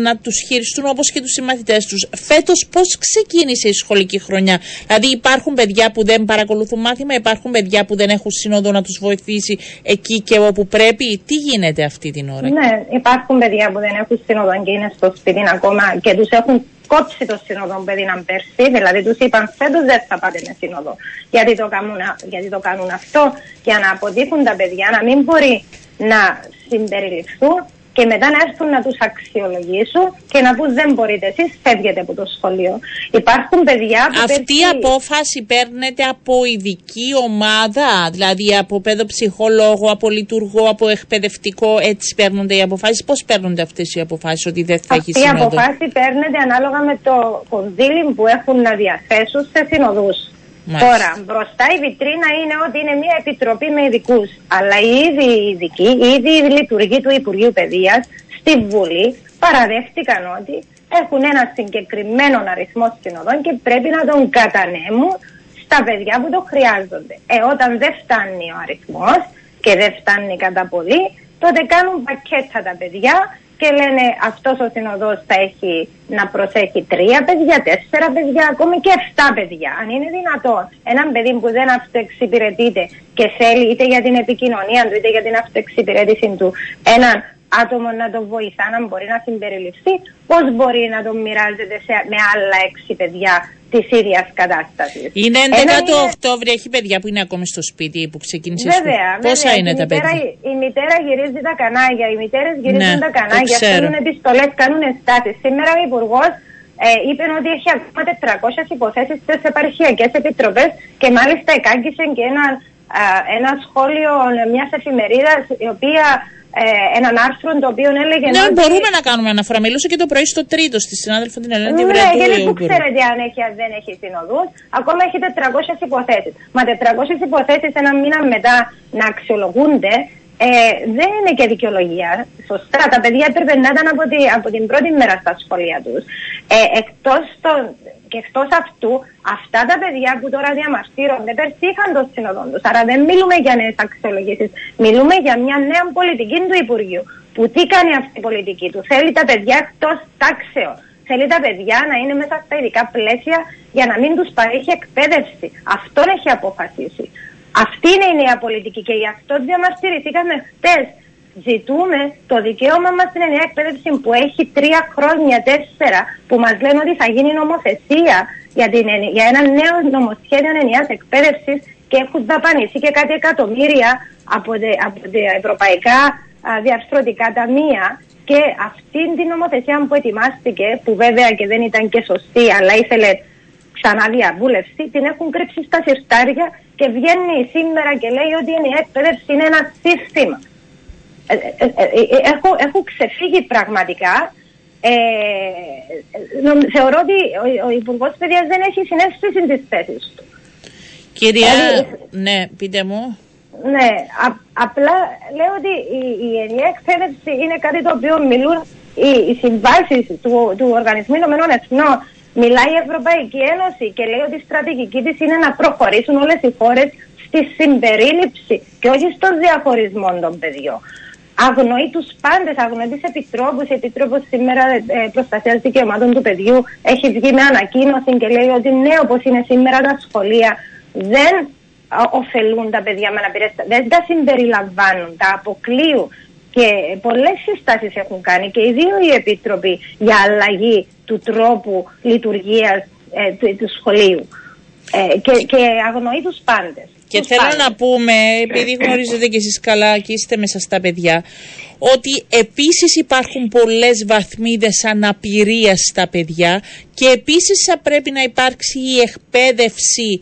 να τους χειριστούν όπως και τους συμμαθητές τους. Φέτος πώς ξεκίνησε η σχολική χρονιά, δηλαδή υπάρχουν παιδιά που δεν παρακολουθούν μάθημα, υπάρχουν παιδιά που δεν έχουν σύνοδο να τους βοηθήσει εκεί και όπου πρέπει; Τι γίνεται αυτή την ώρα; Ναι, υπάρχουν παιδιά που δεν έχουν σύνοδο και είναι στο σπίτι ακόμα και τους έχουν κόψει το σύνοδο που έδιναν πέρσι, δηλαδή τους είπαν φέτος δεν θα πάτε με σύνοδο. Γιατί το, κάνουν, γιατί το κάνουν αυτό, για να αποδείχνουν τα παιδιά να μην μπορεί να συμπεριληφθούν και μετά να έρθουν να τους αξιολογήσουν και να πούν δεν μπορείτε εσείς, φεύγετε από το σχολείο. Υπάρχουν παιδιά που Αυτή η απόφαση παίρνεται από ειδική ομάδα, δηλαδή από παιδοψυχολόγο, από λειτουργό, από εκπαιδευτικό, έτσι παίρνονται οι αποφάσεις. Πώς παίρνονται αυτές οι αποφάσεις ότι δεν θα έχει σύνοδο. Αυτή η αποφάση παίρνεται ανάλογα με το κονδύλι που έχουν να διαθέσουν σε συνοδούς. Μάλιστα. Τώρα, μπροστά η βιτρίνα είναι ότι είναι μια επιτροπή με ειδικούς. Αλλά οι ίδιοι οι ειδικοί, οι ίδιοι οι λειτουργοί του Υπουργείου Παιδείας στη Βουλή παραδέχτηκαν ότι έχουν ένα συγκεκριμένο αριθμό συνοδών και πρέπει να τον κατανέμουν στα παιδιά που το χρειάζονται. Ε, όταν δεν φτάνει ο αριθμός και δεν φτάνει κατά πολύ, τότε κάνουν πακέτα τα παιδιά και λένε αυτός ο συνοδός θα έχει να προσέχει τρία παιδιά, τέσσερα παιδιά, ακόμη και εφτά παιδιά. Αν είναι δυνατόν έναν παιδί που δεν αυτοεξυπηρετείται και θέλει είτε για την επικοινωνία του είτε για την αυτοεξυπηρέτηση του έναν άτομο να τον βοηθά να μπορεί να συμπεριληφθεί, πώς μπορεί να τον μοιράζεται σε, με άλλα έξι παιδιά της ίδιας κατάστασης. Είναι 11 το Οκτώβριο, έχει παιδιά που είναι ακόμη στο σπίτι που ξεκίνησε βέβαια, σπίτι. Πόσα βέβαια. είναι η τα μητέρα, παιδιά; Η μητέρα γυρίζει τα κανάλια, οι μητέρες γυρίζουν Ναι, τα το κανάλια, ξέρω. στέλνουν επιστολές, κάνουν στάσεις. Σήμερα ο Υπουργός ε, είπε ότι έχει ακόμα 400 υποθέσεις στις επαρχιακές επιτροπές και μάλιστα εκάγγισε και ένα, α, ένα σχόλιο μιας εφημερίδας η οποία ε, έναν άρθρο το οποίο έλεγε Ναι, ότι- μπορούμε να κάνουμε αναφορά. Μιλούσα και το πρωί στο τρίτο στη συνάδελφο την Ελένη ναι, Τιβρετού. γιατί η που Υπουργό. ξέρετε αν έχει, αν δεν έχει συνοδούς. Ακόμα έχει 400 υποθέσεις. Μα 400 υποθέσεις ένα μήνα μετά να αξιολογούνται ε, δεν είναι και δικαιολογία. Σωστά, τα παιδιά έπρεπε να ήταν από, τη, από την πρώτη μέρα στα σχολεία τους. Ε, εκτός των, και εκτός αυτού, αυτά τα παιδιά που τώρα διαμαρτύρονται πέρσι είχαν το σύνοδο τους. Άρα δεν μιλούμε για νέες αξιολογήσεις. Μιλούμε για μια νέα πολιτική του Υπουργείου. Που τι κάνει αυτή η πολιτική του. Θέλει τα παιδιά εκτός τάξεων. Θέλει τα παιδιά να είναι μέσα στα ειδικά πλαίσια για να μην τους παρέχει εκπαίδευση. Αυτόν έχει αποφασίσει. Αυτή είναι η νέα πολιτική και γι' αυτό διαμαρτυρηθήκαμε χτες. Ζητούμε το δικαίωμα μας στην ενιαία εκπαίδευση που έχει τρία χρόνια, τέσσερα, που μας λένε ότι θα γίνει νομοθεσία για, την, ενι- για ένα νέο νομοσχέδιο ενιαίας εκπαίδευσης και έχουν δαπανηθεί και κάτι εκατομμύρια από, τα από τα ευρωπαϊκά α, διαρθρωτικά ταμεία. Και αυτή την νομοθεσία που ετοιμάστηκε, που βέβαια και δεν ήταν και σωστή, αλλά ήθελε ξανά διαβούλευση, την έχουν κρύψει στα συρτάρια και βγαίνει σήμερα και λέει ότι η ενιαία εκπαίδευση είναι ένα σύστημα. Ε, ε, ε, ε, έχω, έχω ξεφύγει πραγματικά. Ε, νομ- θεωρώ ότι ο, ο Υπουργός Παιδείας δεν έχει συνέστηση τη θέση του. Κυρία, Δηλαδή, ναι, πείτε μου. Ναι, α- απλά λέω ότι η, η ενιαία εκπαίδευση είναι κάτι το οποίο μιλούν οι, οι συμβάσεις του, του Οργανισμού Ηνωμένων Εθνών. Μιλάει η Ευρωπαϊκή Ένωση και λέει ότι η στρατηγική της είναι να προχωρήσουν όλες οι χώρες στη συμπερίληψη και όχι στον διαχωρισμό των παιδιών. Αγνοεί τους πάντες, αγνοεί τι επιτρόπους. Η Επιτρόπο σήμερα ε, προστασίας δικαιωμάτων του παιδιού έχει βγει με ανακοίνωση και λέει ότι ναι, όπως είναι σήμερα τα σχολεία, δεν α, ωφελούν τα παιδιά με αναπηρία, δεν τα συμπεριλαμβάνουν, τα αποκλείουν. Και πολλές συστάσεις έχουν κάνει και οι δύο οι επίτροποι για αλλαγή του τρόπου λειτουργίας ε, του, του σχολείου. Ε, και, και αγνοεί τους πάντες. Και Τους θέλω πάντες. να πούμε, επειδή γνωρίζετε και εσείς καλά και είστε μέσα στα παιδιά, ότι επίσης υπάρχουν πολλές βαθμίδες αναπηρίας στα παιδιά και επίσης θα πρέπει να υπάρξει η εκπαίδευση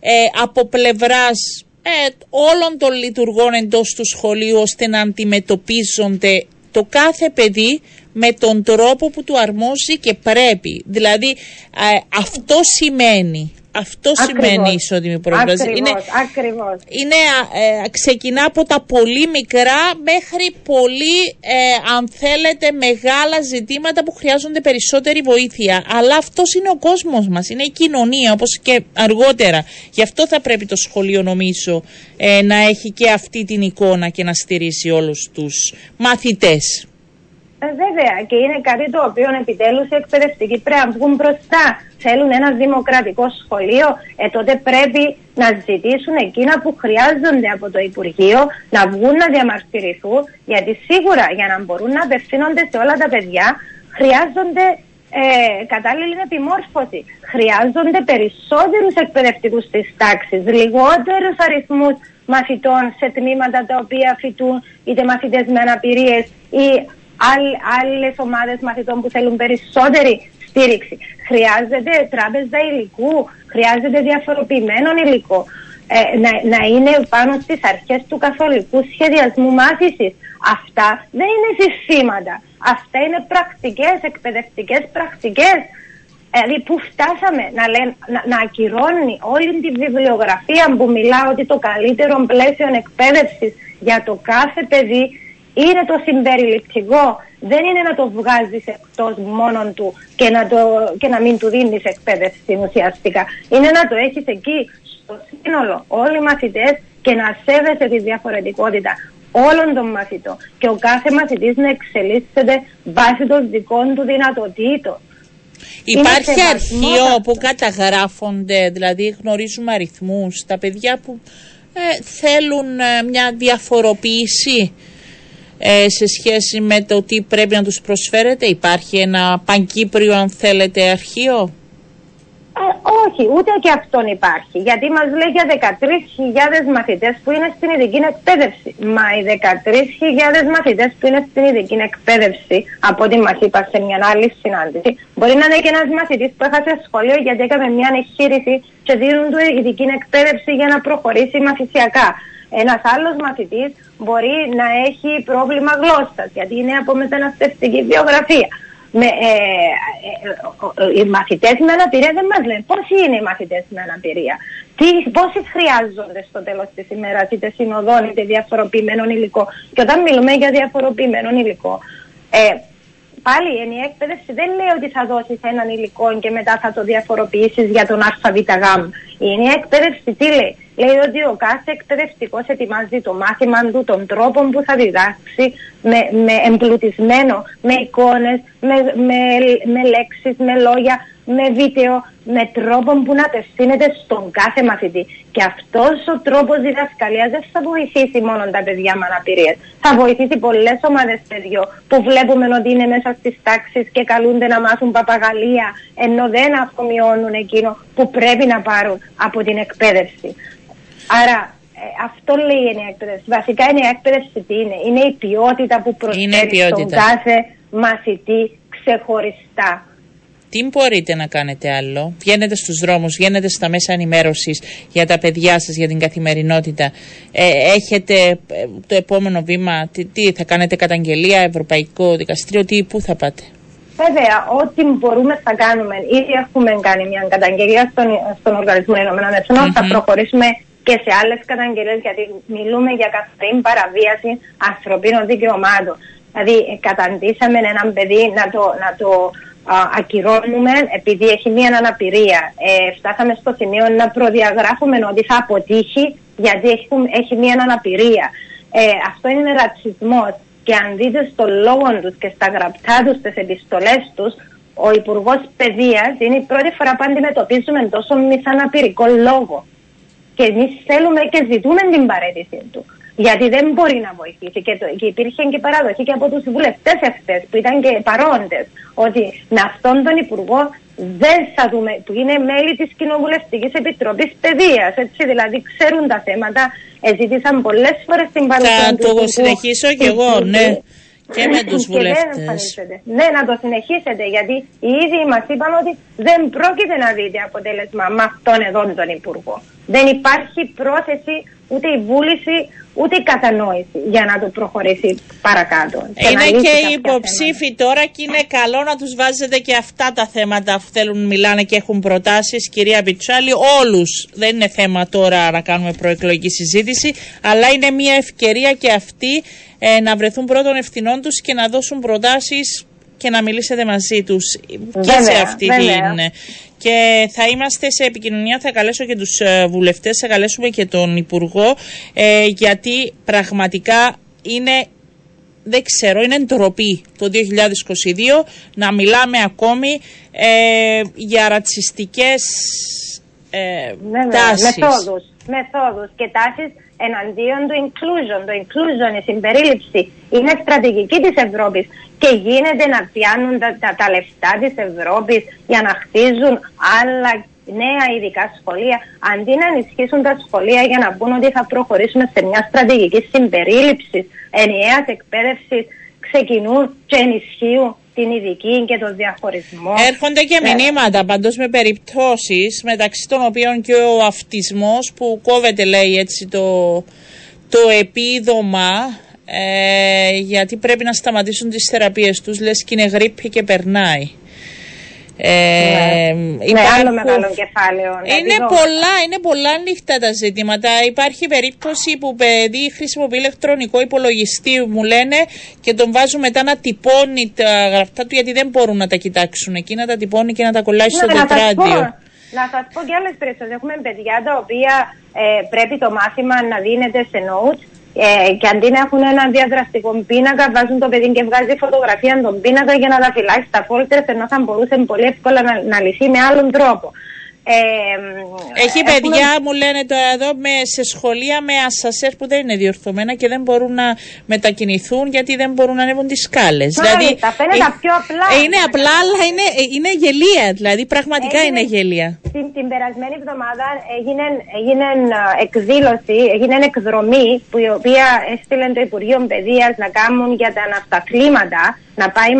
ε, από πλευράς ε, όλων των λειτουργών εντός του σχολείου ώστε να αντιμετωπίζονται το κάθε παιδί με τον τρόπο που του αρμόζει και πρέπει. Δηλαδή ε, αυτό σημαίνει Αυτό σημαίνει ισότιμη πρόσβαση. Ακριβώς, είναι, ακριβώς. είναι, ε, ξεκινά από τα πολύ μικρά μέχρι πολύ, ε, αν θέλετε, μεγάλα ζητήματα που χρειάζονται περισσότερη βοήθεια. Αλλά αυτός είναι ο κόσμος μας, είναι η κοινωνία, όπως και αργότερα. Γι' αυτό θα πρέπει το σχολείο, νομίζω, ε, να έχει και αυτή την εικόνα και να στηρίσει όλους τους μαθητές. Ε, βέβαια, και είναι κάτι το οποίο επιτέλους οι εκπαιδευτικοί πρέπει να βγουν μπροστά. Θέλουν ένα δημοκρατικό σχολείο, ε, τότε πρέπει να ζητήσουν εκείνα που χρειάζονται από το Υπουργείο, να βγουν να διαμαρτυρηθούν, γιατί σίγουρα για να μπορούν να απευθύνονται σε όλα τα παιδιά χρειάζονται ε, κατάλληλη επιμόρφωση. Χρειάζονται περισσότερους εκπαιδευτικούς της τάξης, λιγότερους αριθμούς μαθητών σε τμήματα τα οποία φοιτούν είτε μαθητές με αναπηρίες ή άλλες ομάδες μαθητών που θέλουν περισσότερη στήριξη. Χρειάζεται τράπεζα υλικού, χρειάζεται διαφοροποιημένο υλικό. Ε, να, να είναι πάνω στις αρχές του καθολικού σχεδιασμού μάθησης. Αυτά δεν είναι συστήματα. Αυτά είναι πρακτικές, εκπαιδευτικές πρακτικές. Δηλαδή που φτάσαμε να, λένε, να, να ακυρώνει όλη τη βιβλιογραφία που μιλά ότι το καλύτερο πλαίσιο εκπαίδευσης για το κάθε παιδί είναι το συμπεριληπτικό. Δεν είναι να το βγάζεις εκτός μόνο του και να, το, και να μην του δίνεις εκπαίδευση ουσιαστικά. Είναι να το έχεις εκεί στο σύνολο όλοι οι μαθητές και να σέβεσαι τη διαφορετικότητα όλων των μαθητών. Και ο κάθε μαθητής να εξελίσσεται βάσει των δικών του δυνατοτήτων. Υπάρχει αρχείο που καταγράφονται, δηλαδή γνωρίζουμε αριθμούς, τα παιδιά που ε, θέλουν ε, μια διαφοροποίηση; Ε, σε σχέση με το τι πρέπει να τους προσφέρετε. Υπάρχει ένα πανκύπριο αν θέλετε αρχείο; Ε, όχι, ούτε και αυτόν υπάρχει. Γιατί μας λέει για 13.000 μαθητές που είναι στην ειδική εκπαίδευση. Μα οι 13.000 μαθητές που είναι στην ειδική εκπαίδευση, από ό,τι μας είπα σε μια άλλη συνάντηση, μπορεί να είναι και ένας μαθητής που έχασε σχολείο γιατί έκανε μια εγχείρηση και δίνουν του ειδική εκπαίδευση για να προχωρήσει μαθησιακά. Ένας άλλος μαθητής μπορεί να έχει πρόβλημα γλώσσας γιατί είναι από μεταναστευτική βιογραφία. Με, ε, ε, ε, οι μαθητές με αναπηρία δεν μας λένε πόσοι είναι οι μαθητές με αναπηρία. Τι, πόσοι χρειάζονται στο τέλος της ημέρας είτε συνοδών είτε διαφοροποιημένο υλικό. Και όταν μιλούμε για διαφοροποιημένο υλικό, ε, πάλι η ενιαία εκπαίδευση δεν λέει ότι θα δώσεις έναν υλικό και μετά θα το διαφοροποιήσεις για τον ΑΒΓ. Η ενιαία εκπαίδευση τι λέει; Λέει ότι ο κάθε εκπαιδευτικός ετοιμάζει το μάθημα του, τον τρόπο που θα διδάξει, με, με εμπλουτισμένο, με εικόνες, με, με, με λέξεις, με λόγια, με βίντεο, με τρόπο που να απευθύνεται στον κάθε μαθητή. Και αυτός ο τρόπος διδασκαλίας δεν θα βοηθήσει μόνο τα παιδιά με αναπηρίες. Θα βοηθήσει πολλές ομάδες παιδιών που βλέπουμε ότι είναι μέσα στις τάξεις και καλούνται να μάθουν παπαγαλία, ενώ δεν αφομοιώνουν εκείνο που πρέπει να πάρουν από την εκπαίδευση. Άρα ε, αυτό λέει η ενιαία εκπαίδευση. Βασικά η ενιαία εκπαίδευση τι είναι; Είναι η ποιότητα που προσφέρει στον κάθε μαθητή ξεχωριστά. Τι μπορείτε να κάνετε άλλο; Βγαίνετε στους δρόμους, βγαίνετε στα μέσα ενημέρωσης για τα παιδιά σας, για την καθημερινότητα. Ε, έχετε ε, το επόμενο βήμα, τι, τι, θα κάνετε καταγγελία, Ευρωπαϊκό Δικαστήριο, τι, πού θα πάτε; Βέβαια, ό,τι μπορούμε θα κάνουμε. Ήδη έχουμε κάνει μια καταγγελία στον, στον Οργανισμό Ηνωμένων Εθνών. Θα προχωρήσουμε και σε άλλες καταγγελίες, γιατί μιλούμε για καθαρή παραβίαση ανθρωπίνων δικαιωμάτων. Δηλαδή, ε, καταντήσαμε έναν παιδί να το, να το α, ακυρώνουμε επειδή έχει μία αναπηρία. Ε, φτάσαμε στο σημείο να προδιαγράφουμε ότι θα αποτύχει γιατί έχει, έχει μία αναπηρία. Ε, αυτό είναι ρατσισμός. Και αν δείτε στο λόγο τους και στα γραπτά τους, στι επιστολές τους, ο Υπουργός Παιδείας είναι η πρώτη φορά που αντιμετωπίζουμε τόσο μισαναπηρικό λόγο. Και εμείς θέλουμε και ζητούμε την παρέτηση του. Γιατί δεν μπορεί να βοηθήσει. Και, το, και υπήρχε και παραδοχή και από τους βουλευτές εχθές που ήταν και παρόντες. Ότι με αυτόν τον Υπουργό δεν θα δούμε, που είναι μέλη της Κοινοβουλευτικής Επιτροπής Παιδείας. Έτσι, δηλαδή ξέρουν τα θέματα. Ζήτησαν πολλές φορές την παρουσία του. Θα το συνεχίσω κι εγώ, ναι. Και με τους βουλευτές. Ναι, να το συνεχίσετε, γιατί οι ίδιοι μας είπαν ότι δεν πρόκειται να δείτε αποτέλεσμα με αυτόν εδώ τον Υπουργό. Δεν υπάρχει πρόθεση ούτε η βούληση, ούτε η κατανόηση για να το προχωρήσει παρακάτω. Είναι και οι υποψήφοι τώρα και είναι καλό να τους βάζετε και αυτά τα θέματα που θέλουν μιλάνε και έχουν προτάσεις. Κυρία Πιτσάλη, όλους δεν είναι θέμα τώρα να κάνουμε προεκλογική συζήτηση, αλλά είναι μια ευκαιρία και αυτοί ε, να βρεθούν πρώτων ευθυνών τους και να δώσουν προτάσεις και να μιλήσετε μαζί τους και σε αυτή την... Και θα είμαστε σε επικοινωνία, θα καλέσω και τους ε, βουλευτές, θα καλέσουμε και τον Υπουργό, ε, γιατί πραγματικά είναι δεν ξέρω, είναι ντροπή το 2022 να μιλάμε ακόμη ε, για ρατσιστικές ε, τάσεις. Μεθόδους, μεθόδους και τάσεις εναντίον του inclusion. Το inclusion, η συμπερίληψη, είναι στρατηγική της Ευρώπης και γίνεται να πιάνουν τα, τα, τα λεφτά της Ευρώπης για να χτίζουν άλλα νέα ειδικά σχολεία, αντί να ενισχύσουν τα σχολεία για να πούν ότι θα προχωρήσουμε σε μια στρατηγική συμπερίληψη ενιαίας εκπαίδευσης, ξεκινούν και ενισχύουν την ειδική και τον διαχωρισμό. Έρχονται και ε. μηνύματα πάντω με περιπτώσεις μεταξύ των οποίων και ο αυτισμός που κόβεται, λέει έτσι, το, το επίδομα. Ε, γιατί πρέπει να σταματήσουν τις θεραπείες τους λες και είναι γρήπη και περνάει ε, ναι, άλλο μεγάλο κεφάλαιο. Είναι πολλά, είναι πολλά ανοιχτά τα ζητήματα. Υπάρχει περίπτωση που παιδί χρησιμοποιεί ηλεκτρονικό υπολογιστή, μου λένε, και τον βάζουν μετά να τυπώνει τα γραφτά του γιατί δεν μπορούν να τα κοιτάξουν εκεί, να τα τυπώνει και να τα κολλάει στο τετράδιο. Να σας πω και άλλες περιπτώσει. Έχουμε παιδιά τα οποία ε, πρέπει το μάθημα να δίνεται σε notes ε, και αντί να έχουν ένα διαδραστικό πίνακα, βάζουν το παιδί και βγάζει φωτογραφία των πίνακα για να τα φυλάει στα φόλτερ, ενώ θα μπορούσε πολύ εύκολα να, να λυθεί με άλλον τρόπο. Ε, Έχει έχουμε... παιδιά, μου λένε τώρα εδώ, με, σε σχολεία με ασασέρ που δεν είναι διορθωμένα και δεν μπορούν να μετακινηθούν γιατί δεν μπορούν να ανέβουν τις σκάλες. Δηλαδή, τα φαίνεται πιο απλά. Ε, είναι απλά, αλλά είναι, είναι γελία. Δηλαδή, πραγματικά έγινε, είναι γελία. Την, την περασμένη εβδομάδα έγινε, έγινε εκδήλωση, έγινε εκδρομή που η οποία έστειλε το Υπουργείο Παιδείας να κάνουν για τα ανασταθλήματα, να, πάει,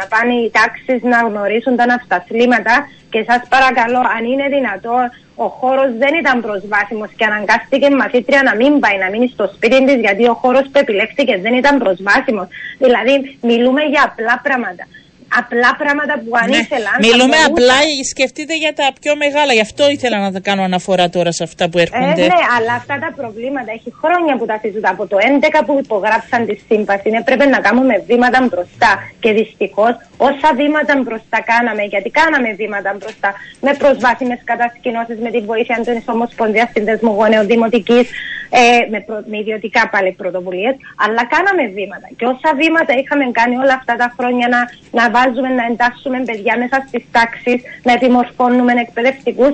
να πάνε οι τάξεις να γνωρίσουν τα ανασταθλήματα και σας παρακαλώ, αν είναι δυνατό, ο χώρος δεν ήταν προσβάσιμος και αναγκάστηκε η μαθήτρια να μην πάει, να μείνει στο σπίτι της γιατί ο χώρος που επιλέχθηκε δεν ήταν προσβάσιμος. Δηλαδή, μιλούμε για απλά πράγματα απλά πράγματα που αν ναι. ήθελαν. Μιλούμε απλά, σκεφτείτε για τα πιο μεγάλα. Γι' αυτό ήθελα να τα κάνω αναφορά τώρα σε αυτά που έρχονται. Ε, ναι, αλλά αυτά τα προβλήματα έχει χρόνια που τα συζητά. Από το 11 που υπογράψαν τη σύμβαση, είναι πρέπει να κάνουμε βήματα μπροστά. Και δυστυχώς, όσα βήματα μπροστά κάναμε, γιατί κάναμε βήματα μπροστά με προσβάσιμες κατασκηνώσεις, με τη βοήθεια τη Ομοσπονδία Συνδεσμού Γονέων Δημοτική, ε, με, προ, με ιδιωτικά πάλι πρωτοβουλίες, αλλά κάναμε βήματα. Και όσα βήματα είχαμε κάνει όλα αυτά τα χρόνια να, να βάζουμε, να εντάσσουμε παιδιά μέσα στις τάξεις, να επιμορφώνουμε εκπαιδευτικούς,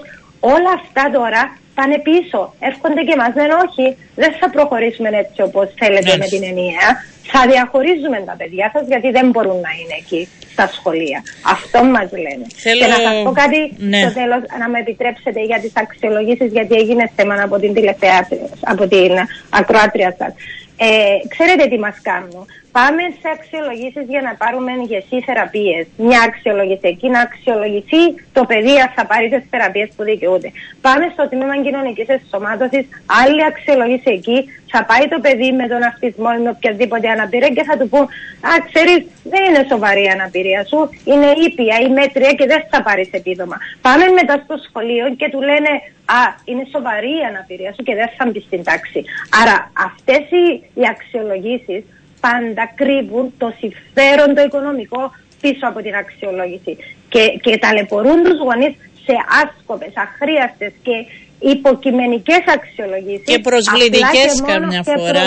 όλα αυτά τώρα πάνε πίσω. Έρχονται και μας λένε όχι, δεν θα προχωρήσουμε έτσι όπως θέλετε με την ενιαία. Θα διαχωρίζουμε τα παιδιά σας γιατί δεν μπορούν να είναι εκεί στα σχολεία. Αυτό μας λένε. Θέλω... Και να σας πω κάτι ναι. στο τέλος, να με επιτρέψετε για τις αξιολογήσεις, γιατί έγινε θέμα από την τελευταία, από την ακροάτρια σας. Ε, ξέρετε τι μας κάνουν; Πάμε σε αξιολογήσεις για να πάρουμε ηγεσί θεραπείες. Μια αξιολόγηση εκεί να αξιολογηθεί το παιδί θα πάρει τις θεραπείες που δικαιούνται. Πάμε στο τμήμα κοινωνικής ενσωμάτωσης, άλλη αξιολόγηση εκεί, θα πάει το παιδί με τον αυτισμό ή με οποιαδήποτε αναπηρία και θα του πούν «Α, ξέρεις, δεν είναι σοβαρή η αναπηρία σου, είναι ήπια ή μέτρια και δεν θα πάρεις επίδομα». Πάμε μετά στο σχολείο και του λένε «Α, είναι σοβαρή η αναπηρία σου και δεν θα μπεις στην τάξη». Άρα αυτές οι, οι αξιολογήσεις πάντα κρύβουν το συμφέρον το οικονομικό πίσω από την αξιολόγηση και, και ταλαιπωρούν τους γονείς σε άσκοπες, αχρίαστες και υποκειμενικές αξιολογήσεις. Και προσβλητικές καμιά φορά.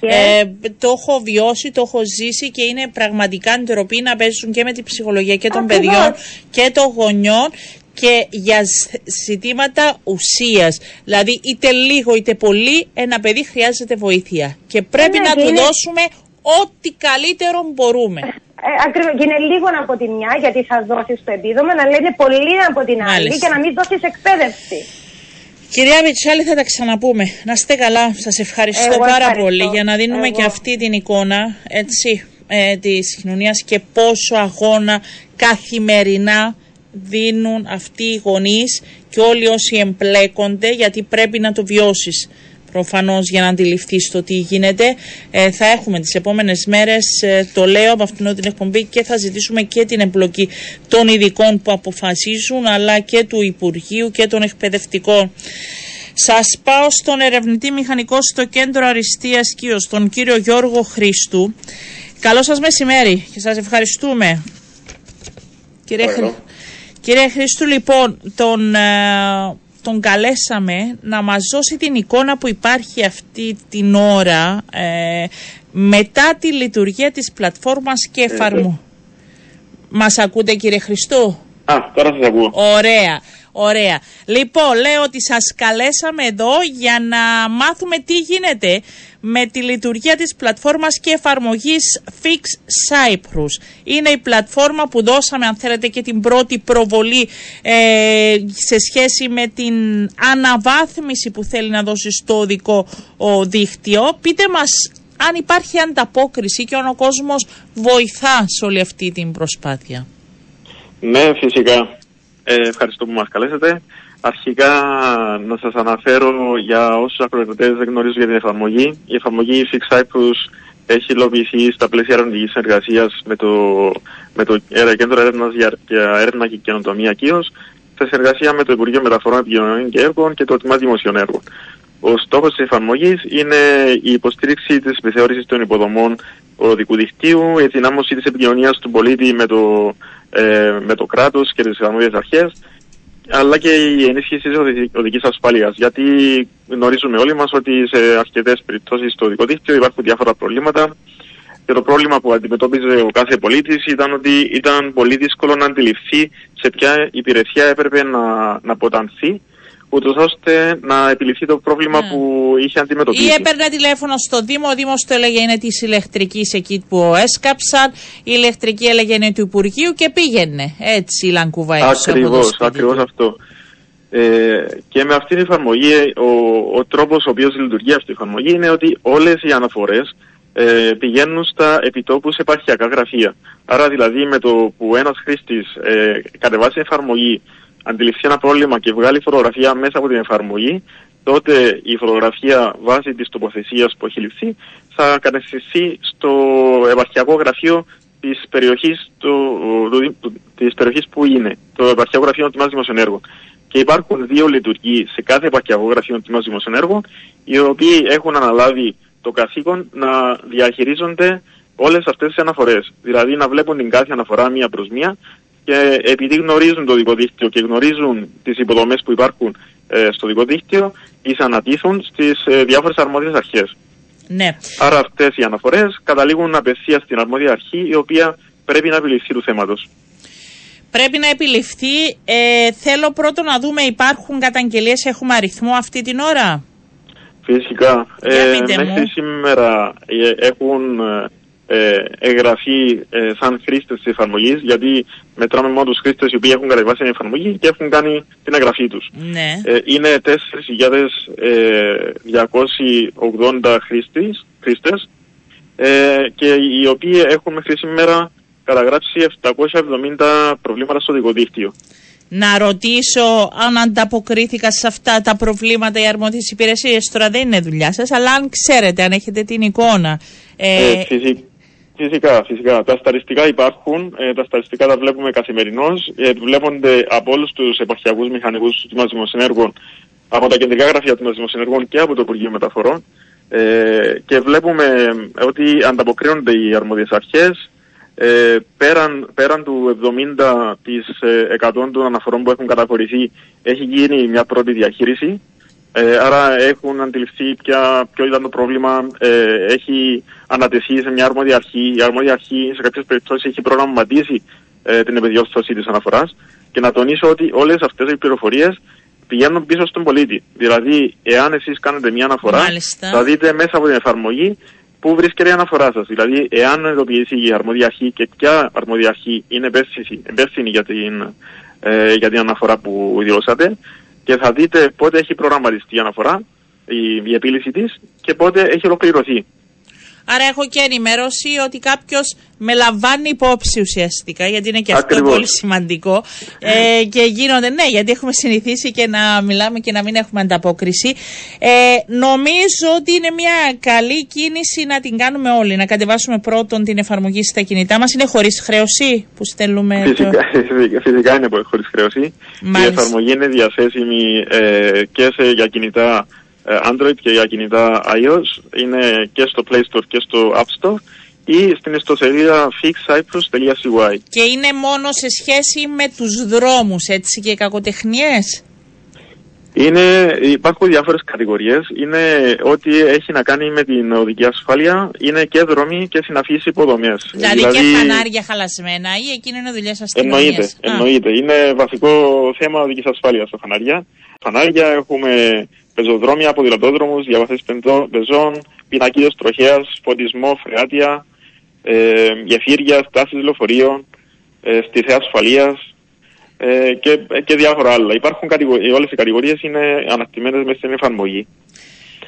Ε, το έχω βιώσει, το έχω ζήσει και είναι πραγματικά ντροπή να παίζουν και με την ψυχολογία και των παιδιών και των γονιών και για ζητήματα ουσίας. Δηλαδή είτε λίγο είτε πολύ ένα παιδί χρειάζεται βοήθεια και πρέπει ναι, να του δώσουμε ό,τι καλύτερο μπορούμε. Ε, Ακριβώς. Και είναι λίγο από τη μια, γιατί θα δώσει το επίδομα, να λένε πολύ από την άλλη και να μην δώσεις εκπαίδευση. Κυρία Μιτσάλη, θα τα ξαναπούμε. Να είστε καλά. Σας ευχαριστώ πάρα πολύ για να δίνουμε και αυτή την εικόνα έτσι, ε, της κοινωνίας και πόσο αγώνα καθημερινά δίνουν αυτοί οι γονείς και όλοι όσοι εμπλέκονται, γιατί πρέπει να το βιώσεις προφανώς για να αντιληφθεί το τι γίνεται. Ε, θα έχουμε τις επόμενες μέρες, ε, το λέω από αυτήν την εκπομπή και θα ζητήσουμε και την εμπλοκή των ειδικών που αποφασίζουν, αλλά και του Υπουργείου και των εκπαιδευτικών. Σας πάω στον ερευνητή μηχανικό στο κέντρο Αριστείας Κίω, τον κύριο Γιώργο Χρήστου. Καλό σας μεσημέρι και σας ευχαριστούμε. Κύριε, Κύριε Χρήστου, λοιπόν, τον, ε, τον καλέσαμε να μας δώσει την εικόνα που υπάρχει αυτή την ώρα ε, μετά τη λειτουργία της πλατφόρμας και εφαρμού. Μας ακούτε κύριε Χριστού; Α, τώρα σας ακούω. Ωραία. Ωραία. Λοιπόν, λέω ότι σας καλέσαμε εδώ για να μάθουμε τι γίνεται με τη λειτουργία της πλατφόρμας και εφαρμογής Fix Cyprus. Είναι η πλατφόρμα που δώσαμε, αν θέλετε, και την πρώτη προβολή ε, σε σχέση με την αναβάθμιση που θέλει να δώσει στο δικό ο δίκτυο. Πείτε μας αν υπάρχει ανταπόκριση και αν ο κόσμος βοηθά σε όλη αυτή την προσπάθεια. Ναι, φυσικά. Ε, ευχαριστώ που μας καλέσατε. Αρχικά να σας αναφέρω για όσους ακροατές δεν γνωρίζουν για την εφαρμογή. Η εφαρμογή Fix Cyprus έχει υλοποιηθεί στα πλαίσια ερευνητικής εργασίας με το, με το Κέντρο Έρευνας για, για Έρευνα και Καινοτομία ΚΙΟΣ σε συνεργασία με το Υπουργείο Μεταφορών Επικοινωνίων και Έργων και το Τμήμα Δημοσίων Έργων. Ο στόχος της εφαρμογής είναι η υποστήριξη της επιθεώρησης των υποδομών οδικού δικτύου, η ενδυνάμωση της επικοινωνίας του πολίτη με το, ε, με το κράτος και τις αρμόδιες αρχές, αλλά και η ενίσχυση της οδικής ασφάλειας. Γιατί γνωρίζουμε όλοι μας ότι σε αρκετές περιπτώσεις στο οδικό δίκτυο υπάρχουν διάφορα προβλήματα. Και το πρόβλημα που αντιμετώπιζε ο κάθε πολίτης ήταν ότι ήταν πολύ δύσκολο να αντιληφθεί σε ποια υπηρεσία έπρεπε να, να αποτανθεί ούτως ώστε να επιληθεί το πρόβλημα mm. που είχε αντιμετωπίσει. Ή έπαιρνε τηλέφωνο στο Δήμο, ο Δήμος του έλεγε είναι της ηλεκτρικής εκεί που έσκαψαν, η ηλεκτρική έλεγε είναι του Υπουργείου και πήγαινε. Έτσι η Λανκούβα έξω. Ακριβώς, ακριβώς αυτό. Ε, και με αυτήν την εφαρμογή, ο, ο τρόπος ο οποίος λειτουργεί αυτή η εφαρμογή είναι ότι όλες οι αναφορές ε, πηγαίνουν στα επιτόπους σε επαρχιακά γραφεία. Άρα δηλαδή με το που ένας χρήστης ε, κατεβάσει εφαρμογή αντιληφθεί ένα πρόβλημα και βγάλει φωτογραφία μέσα από την εφαρμογή, τότε η φωτογραφία βάσει της τοποθεσίας που έχει ληφθεί θα κατευθυνθεί στο επαρχιακό γραφείο της περιοχής, του, της περιοχής που είναι, το επαρχιακό γραφείο του Δημοσίων Έργων. Και υπάρχουν δύο λειτουργοί σε κάθε επαρχιακό γραφείο του Δημοσίων Έργων, οι οποίοι έχουν αναλάβει το καθήκον να διαχειρίζονται όλες αυτές τις αναφορές. Δηλαδή να βλέπουν την κάθε αναφορά μία προς μία και επειδή γνωρίζουν το δίκτυο και γνωρίζουν τις υποδομές που υπάρχουν ε, στο δίκτυο, εισανατήθουν στις ε, διάφορες αρμόδιες αρχές. Ναι. Άρα αυτές οι αναφορές καταλήγουν απευθείας στην αρμόδια αρχή η οποία πρέπει να επιληφθεί του θέματος. Πρέπει να επιληφθεί. Ε, θέλω πρώτο να δούμε υπάρχουν καταγγελίες, έχουμε αριθμό αυτή την ώρα; Φυσικά. Ε, μέχρι σήμερα ε, έχουν ε, εγγραφή ε, σαν χρήστες της εφαρμογής, γιατί μετράμε μόνο τους χρήστες οι οποίοι έχουν κατεβάσει την εφαρμογή και έχουν κάνει την εγγραφή τους. Ναι. Ε, είναι 4.280 χρήστες ε, και οι οποίοι έχουν μέχρι σήμερα καταγράψει 770 προβλήματα στο δίκτυο. Να ρωτήσω αν ανταποκρίθηκα σε αυτά τα προβλήματα οι αρμόδιες υπηρεσίες. Τώρα δεν είναι δουλειά σας, αλλά αν ξέρετε, αν έχετε την εικόνα. Ε, ε, Φυσικά, φυσικά. Τα σταριστικά υπάρχουν, ε, τα σταριστικά τα βλέπουμε καθημερινώς. Ε, βλέπονται από όλους τους επαρχιακού μηχανικούς του Τμήμα Δημοσιονέργων, από τα κεντρικά γραφεία του Δημοσιονέργων και από το Υπουργείο Μεταφορών. Ε, και βλέπουμε ότι ανταποκρίνονται οι αρμόδιες αρχές ε, πέραν, πέραν του 70% της, ε, των αναφορών που έχουν καταχωρηθεί έχει γίνει μια πρώτη διαχείριση ε, άρα έχουν αντιληφθεί ποια, ποιο ήταν το πρόβλημα, ε, έχει ανατεθεί σε μια αρμόδια αρχή. Η αρμόδια αρχή σε κάποιες περιπτώσεις έχει προγραμματίσει ε, την επιδιόρθωση της αναφοράς. Και να τονίσω ότι όλες αυτές οι πληροφορίες πηγαίνουν πίσω στον πολίτη. Δηλαδή, εάν εσείς κάνετε μια αναφορά, Μάλιστα. θα δείτε μέσα από την εφαρμογή πού βρίσκεται η αναφορά σας. Δηλαδή, εάν ειδοποιηθεί η αρμόδια αρχή και ποια αρμόδια αρχή είναι υπεύθυνη για την, ε, για την αναφορά που δηλώσατε, και θα δείτε πότε έχει προγραμματιστεί η αναφορά, η, η επίλυση της και πότε έχει ολοκληρωθεί. Άρα έχω και ενημέρωση ότι κάποιος με λαμβάνει υπόψη ουσιαστικά, γιατί είναι και αυτό Ακριβώς. πολύ σημαντικό. Ε, και γίνονται, ναι, γιατί έχουμε συνηθίσει και να μιλάμε και να μην έχουμε ανταπόκριση. Ε, νομίζω ότι είναι μια καλή κίνηση να την κάνουμε όλοι. Να κατεβάσουμε πρώτον την εφαρμογή στα κινητά μας. Είναι χωρίς χρέωση που στέλνουμε. το- Φυσικά, φυσικά είναι χωρίς χρέωση. Μάλιστα. Η εφαρμογή είναι διαθέσιμη ε, και σε, για κινητά ε, Android και για κινητά iOS. Είναι και στο Play Store και στο App Store ή στην ιστοσελίδα fixcyprus.cy. Και είναι μόνο σε σχέση με τους δρόμους, έτσι, και κακοτεχνίες. Είναι, υπάρχουν διάφορες κατηγορίες. Είναι ό,τι έχει να κάνει με την οδική ασφάλεια. Είναι και δρόμοι και συναφείς υποδομές. Δηλαδή, και φανάρια χαλασμένα ή εκείνο είναι δουλειές αστυνομίας. Εννοείται, Α, εννοείται. Είναι βασικό θέμα οδικής ασφάλειας στα φανάρια. Φανάρια έχουμε πεζοδρόμια, ποδηλατόδρομου, διαβαθές πεζών, πινακίδες τροχέας, φωτισμό, φρεάτια, ε, γεφύρια, στάσεις λεωφορείων, ε, στιθέα ασφαλείας ε, και, και διάφορα άλλα. Υπάρχουν κατηγορίες, όλες οι κατηγορίες είναι ανακτημένες μέσα στην εφαρμογή.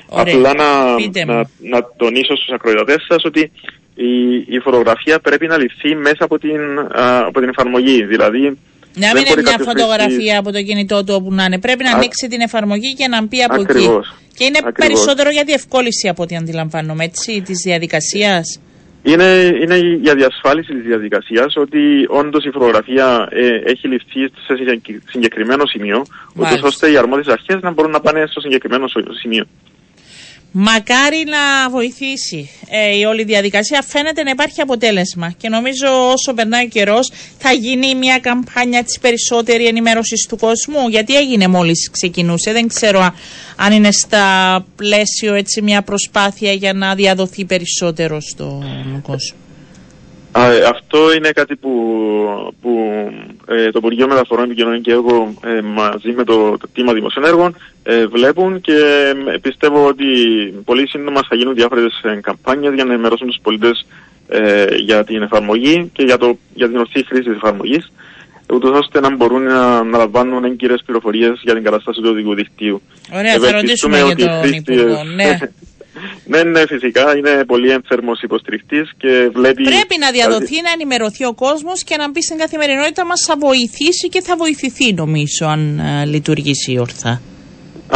Ωραία. Απλά να, Πείτε μου. να, να τονίσω στους ακροατές σας ότι η, η φωτογραφία πρέπει να ληφθεί μέσα από την, α, από την εφαρμογή. Δηλαδή, Να δεν μην είναι μπορεί μια κάποιος φωτογραφία χρήστης- από το κινητό του όπου να είναι. Πρέπει να Α- ανοίξει την εφαρμογή και να μπει από Ακριβώς. εκεί. Και είναι Ακριβώς. περισσότερο για διευκόλυνση από ό,τι αντιλαμβάνομαι, έτσι, της διαδικασίας. Είναι, είναι για διασφάλιση της διαδικασίας ότι όντως η φωτογραφία ε, έχει ληφθεί σε συγκεκ- συγκεκριμένο σημείο, ούτως Μάλιστα. ώστε οι αρμόδιες αρχές να μπορούν να πάνε στο συγκεκριμένο σο- σημείο. Μακάρι να βοηθήσει ε, η όλη διαδικασία. Φαίνεται να υπάρχει αποτέλεσμα. Και νομίζω όσο περνάει ο καιρός θα γίνει μια καμπάνια της περισσότερη ενημέρωσης του κόσμου. Γιατί έγινε μόλις ξεκινούσε. Δεν ξέρω α- αν είναι στα πλαίσιο έτσι μια προσπάθεια για να διαδοθεί περισσότερο στον κόσμο. Α, ε, αυτό είναι κάτι που, που ε, το Υπουργείο Μεταφορών Επικοινωνίων και εγώ ε, μαζί με το, το Τίμα Δημοσίων Έργων ε, βλέπουν και ε, πιστεύω ότι πολύ σύντομα θα γίνουν διάφορες ε, καμπάνιες για να ενημερώσουν τους πολίτες ε, για την εφαρμογή και για, το, για την ορθή χρήση της εφαρμογής ούτως ώστε να μπορούν να, να λαμβάνουν έγκυρες πληροφορίες για την κατάσταση του οδικού δικτύου. Ωραία, θα ρωτήσουμε Ευελπιστούμε για ότι οι τον χρήστες- Υπουργό. Ναι. ναι, ναι, φυσικά είναι πολύ ένθερμος υποστηρικτής και βλέπει... Πρέπει να διαδοθεί, να ενημερωθεί ο κόσμος και να μπει στην καθημερινότητα μας θα βοηθήσει και θα βοηθηθεί νομίζω αν ε, λειτουργήσει ορθά.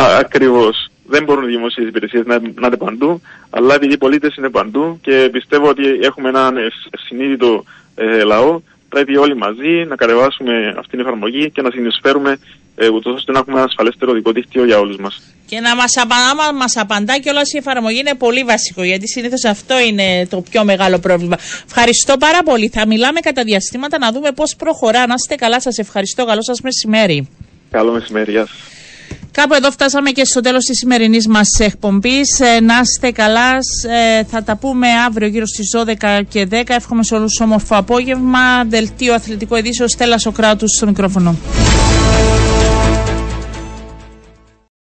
Α, ακριβώς. Δεν μπορούν οι δημόσιες υπηρεσίες να, να είναι παντού, αλλά επειδή οι πολίτες είναι παντού και πιστεύω ότι έχουμε έναν ευ- συνείδητο ε, λαό, πρέπει όλοι μαζί να κατεβάσουμε αυτήν την εφαρμογή και να συνεισφέρουμε ε, ούτως ώστε να έχουμε ένα ασφαλέστερο δικό δίκτυο για όλους μας. Και να μας απαντά, μα- μας απαντά και όλα η εφαρμογή είναι πολύ βασικό γιατί συνήθως αυτό είναι το πιο μεγάλο πρόβλημα. Ευχαριστώ πάρα πολύ. Θα μιλάμε κατά διαστήματα να δούμε πώς προχωρά. Να είστε καλά σας. Ευχαριστώ. Καλό σας μεσημέρι. Καλό μεσημέρι, γεια σας. Κάπου εδώ φτάσαμε και στο τέλος της σημερινής μας εκπομπής. Ε, να είστε καλά. Ε, θα τα πούμε αύριο γύρω στις 12 και 10. Εύχομαι σε όλους όμορφο απόγευμα. Δελτίο αθλητικό ειδήσεως. Στέλλα Σοκράτους στο μικρόφωνο.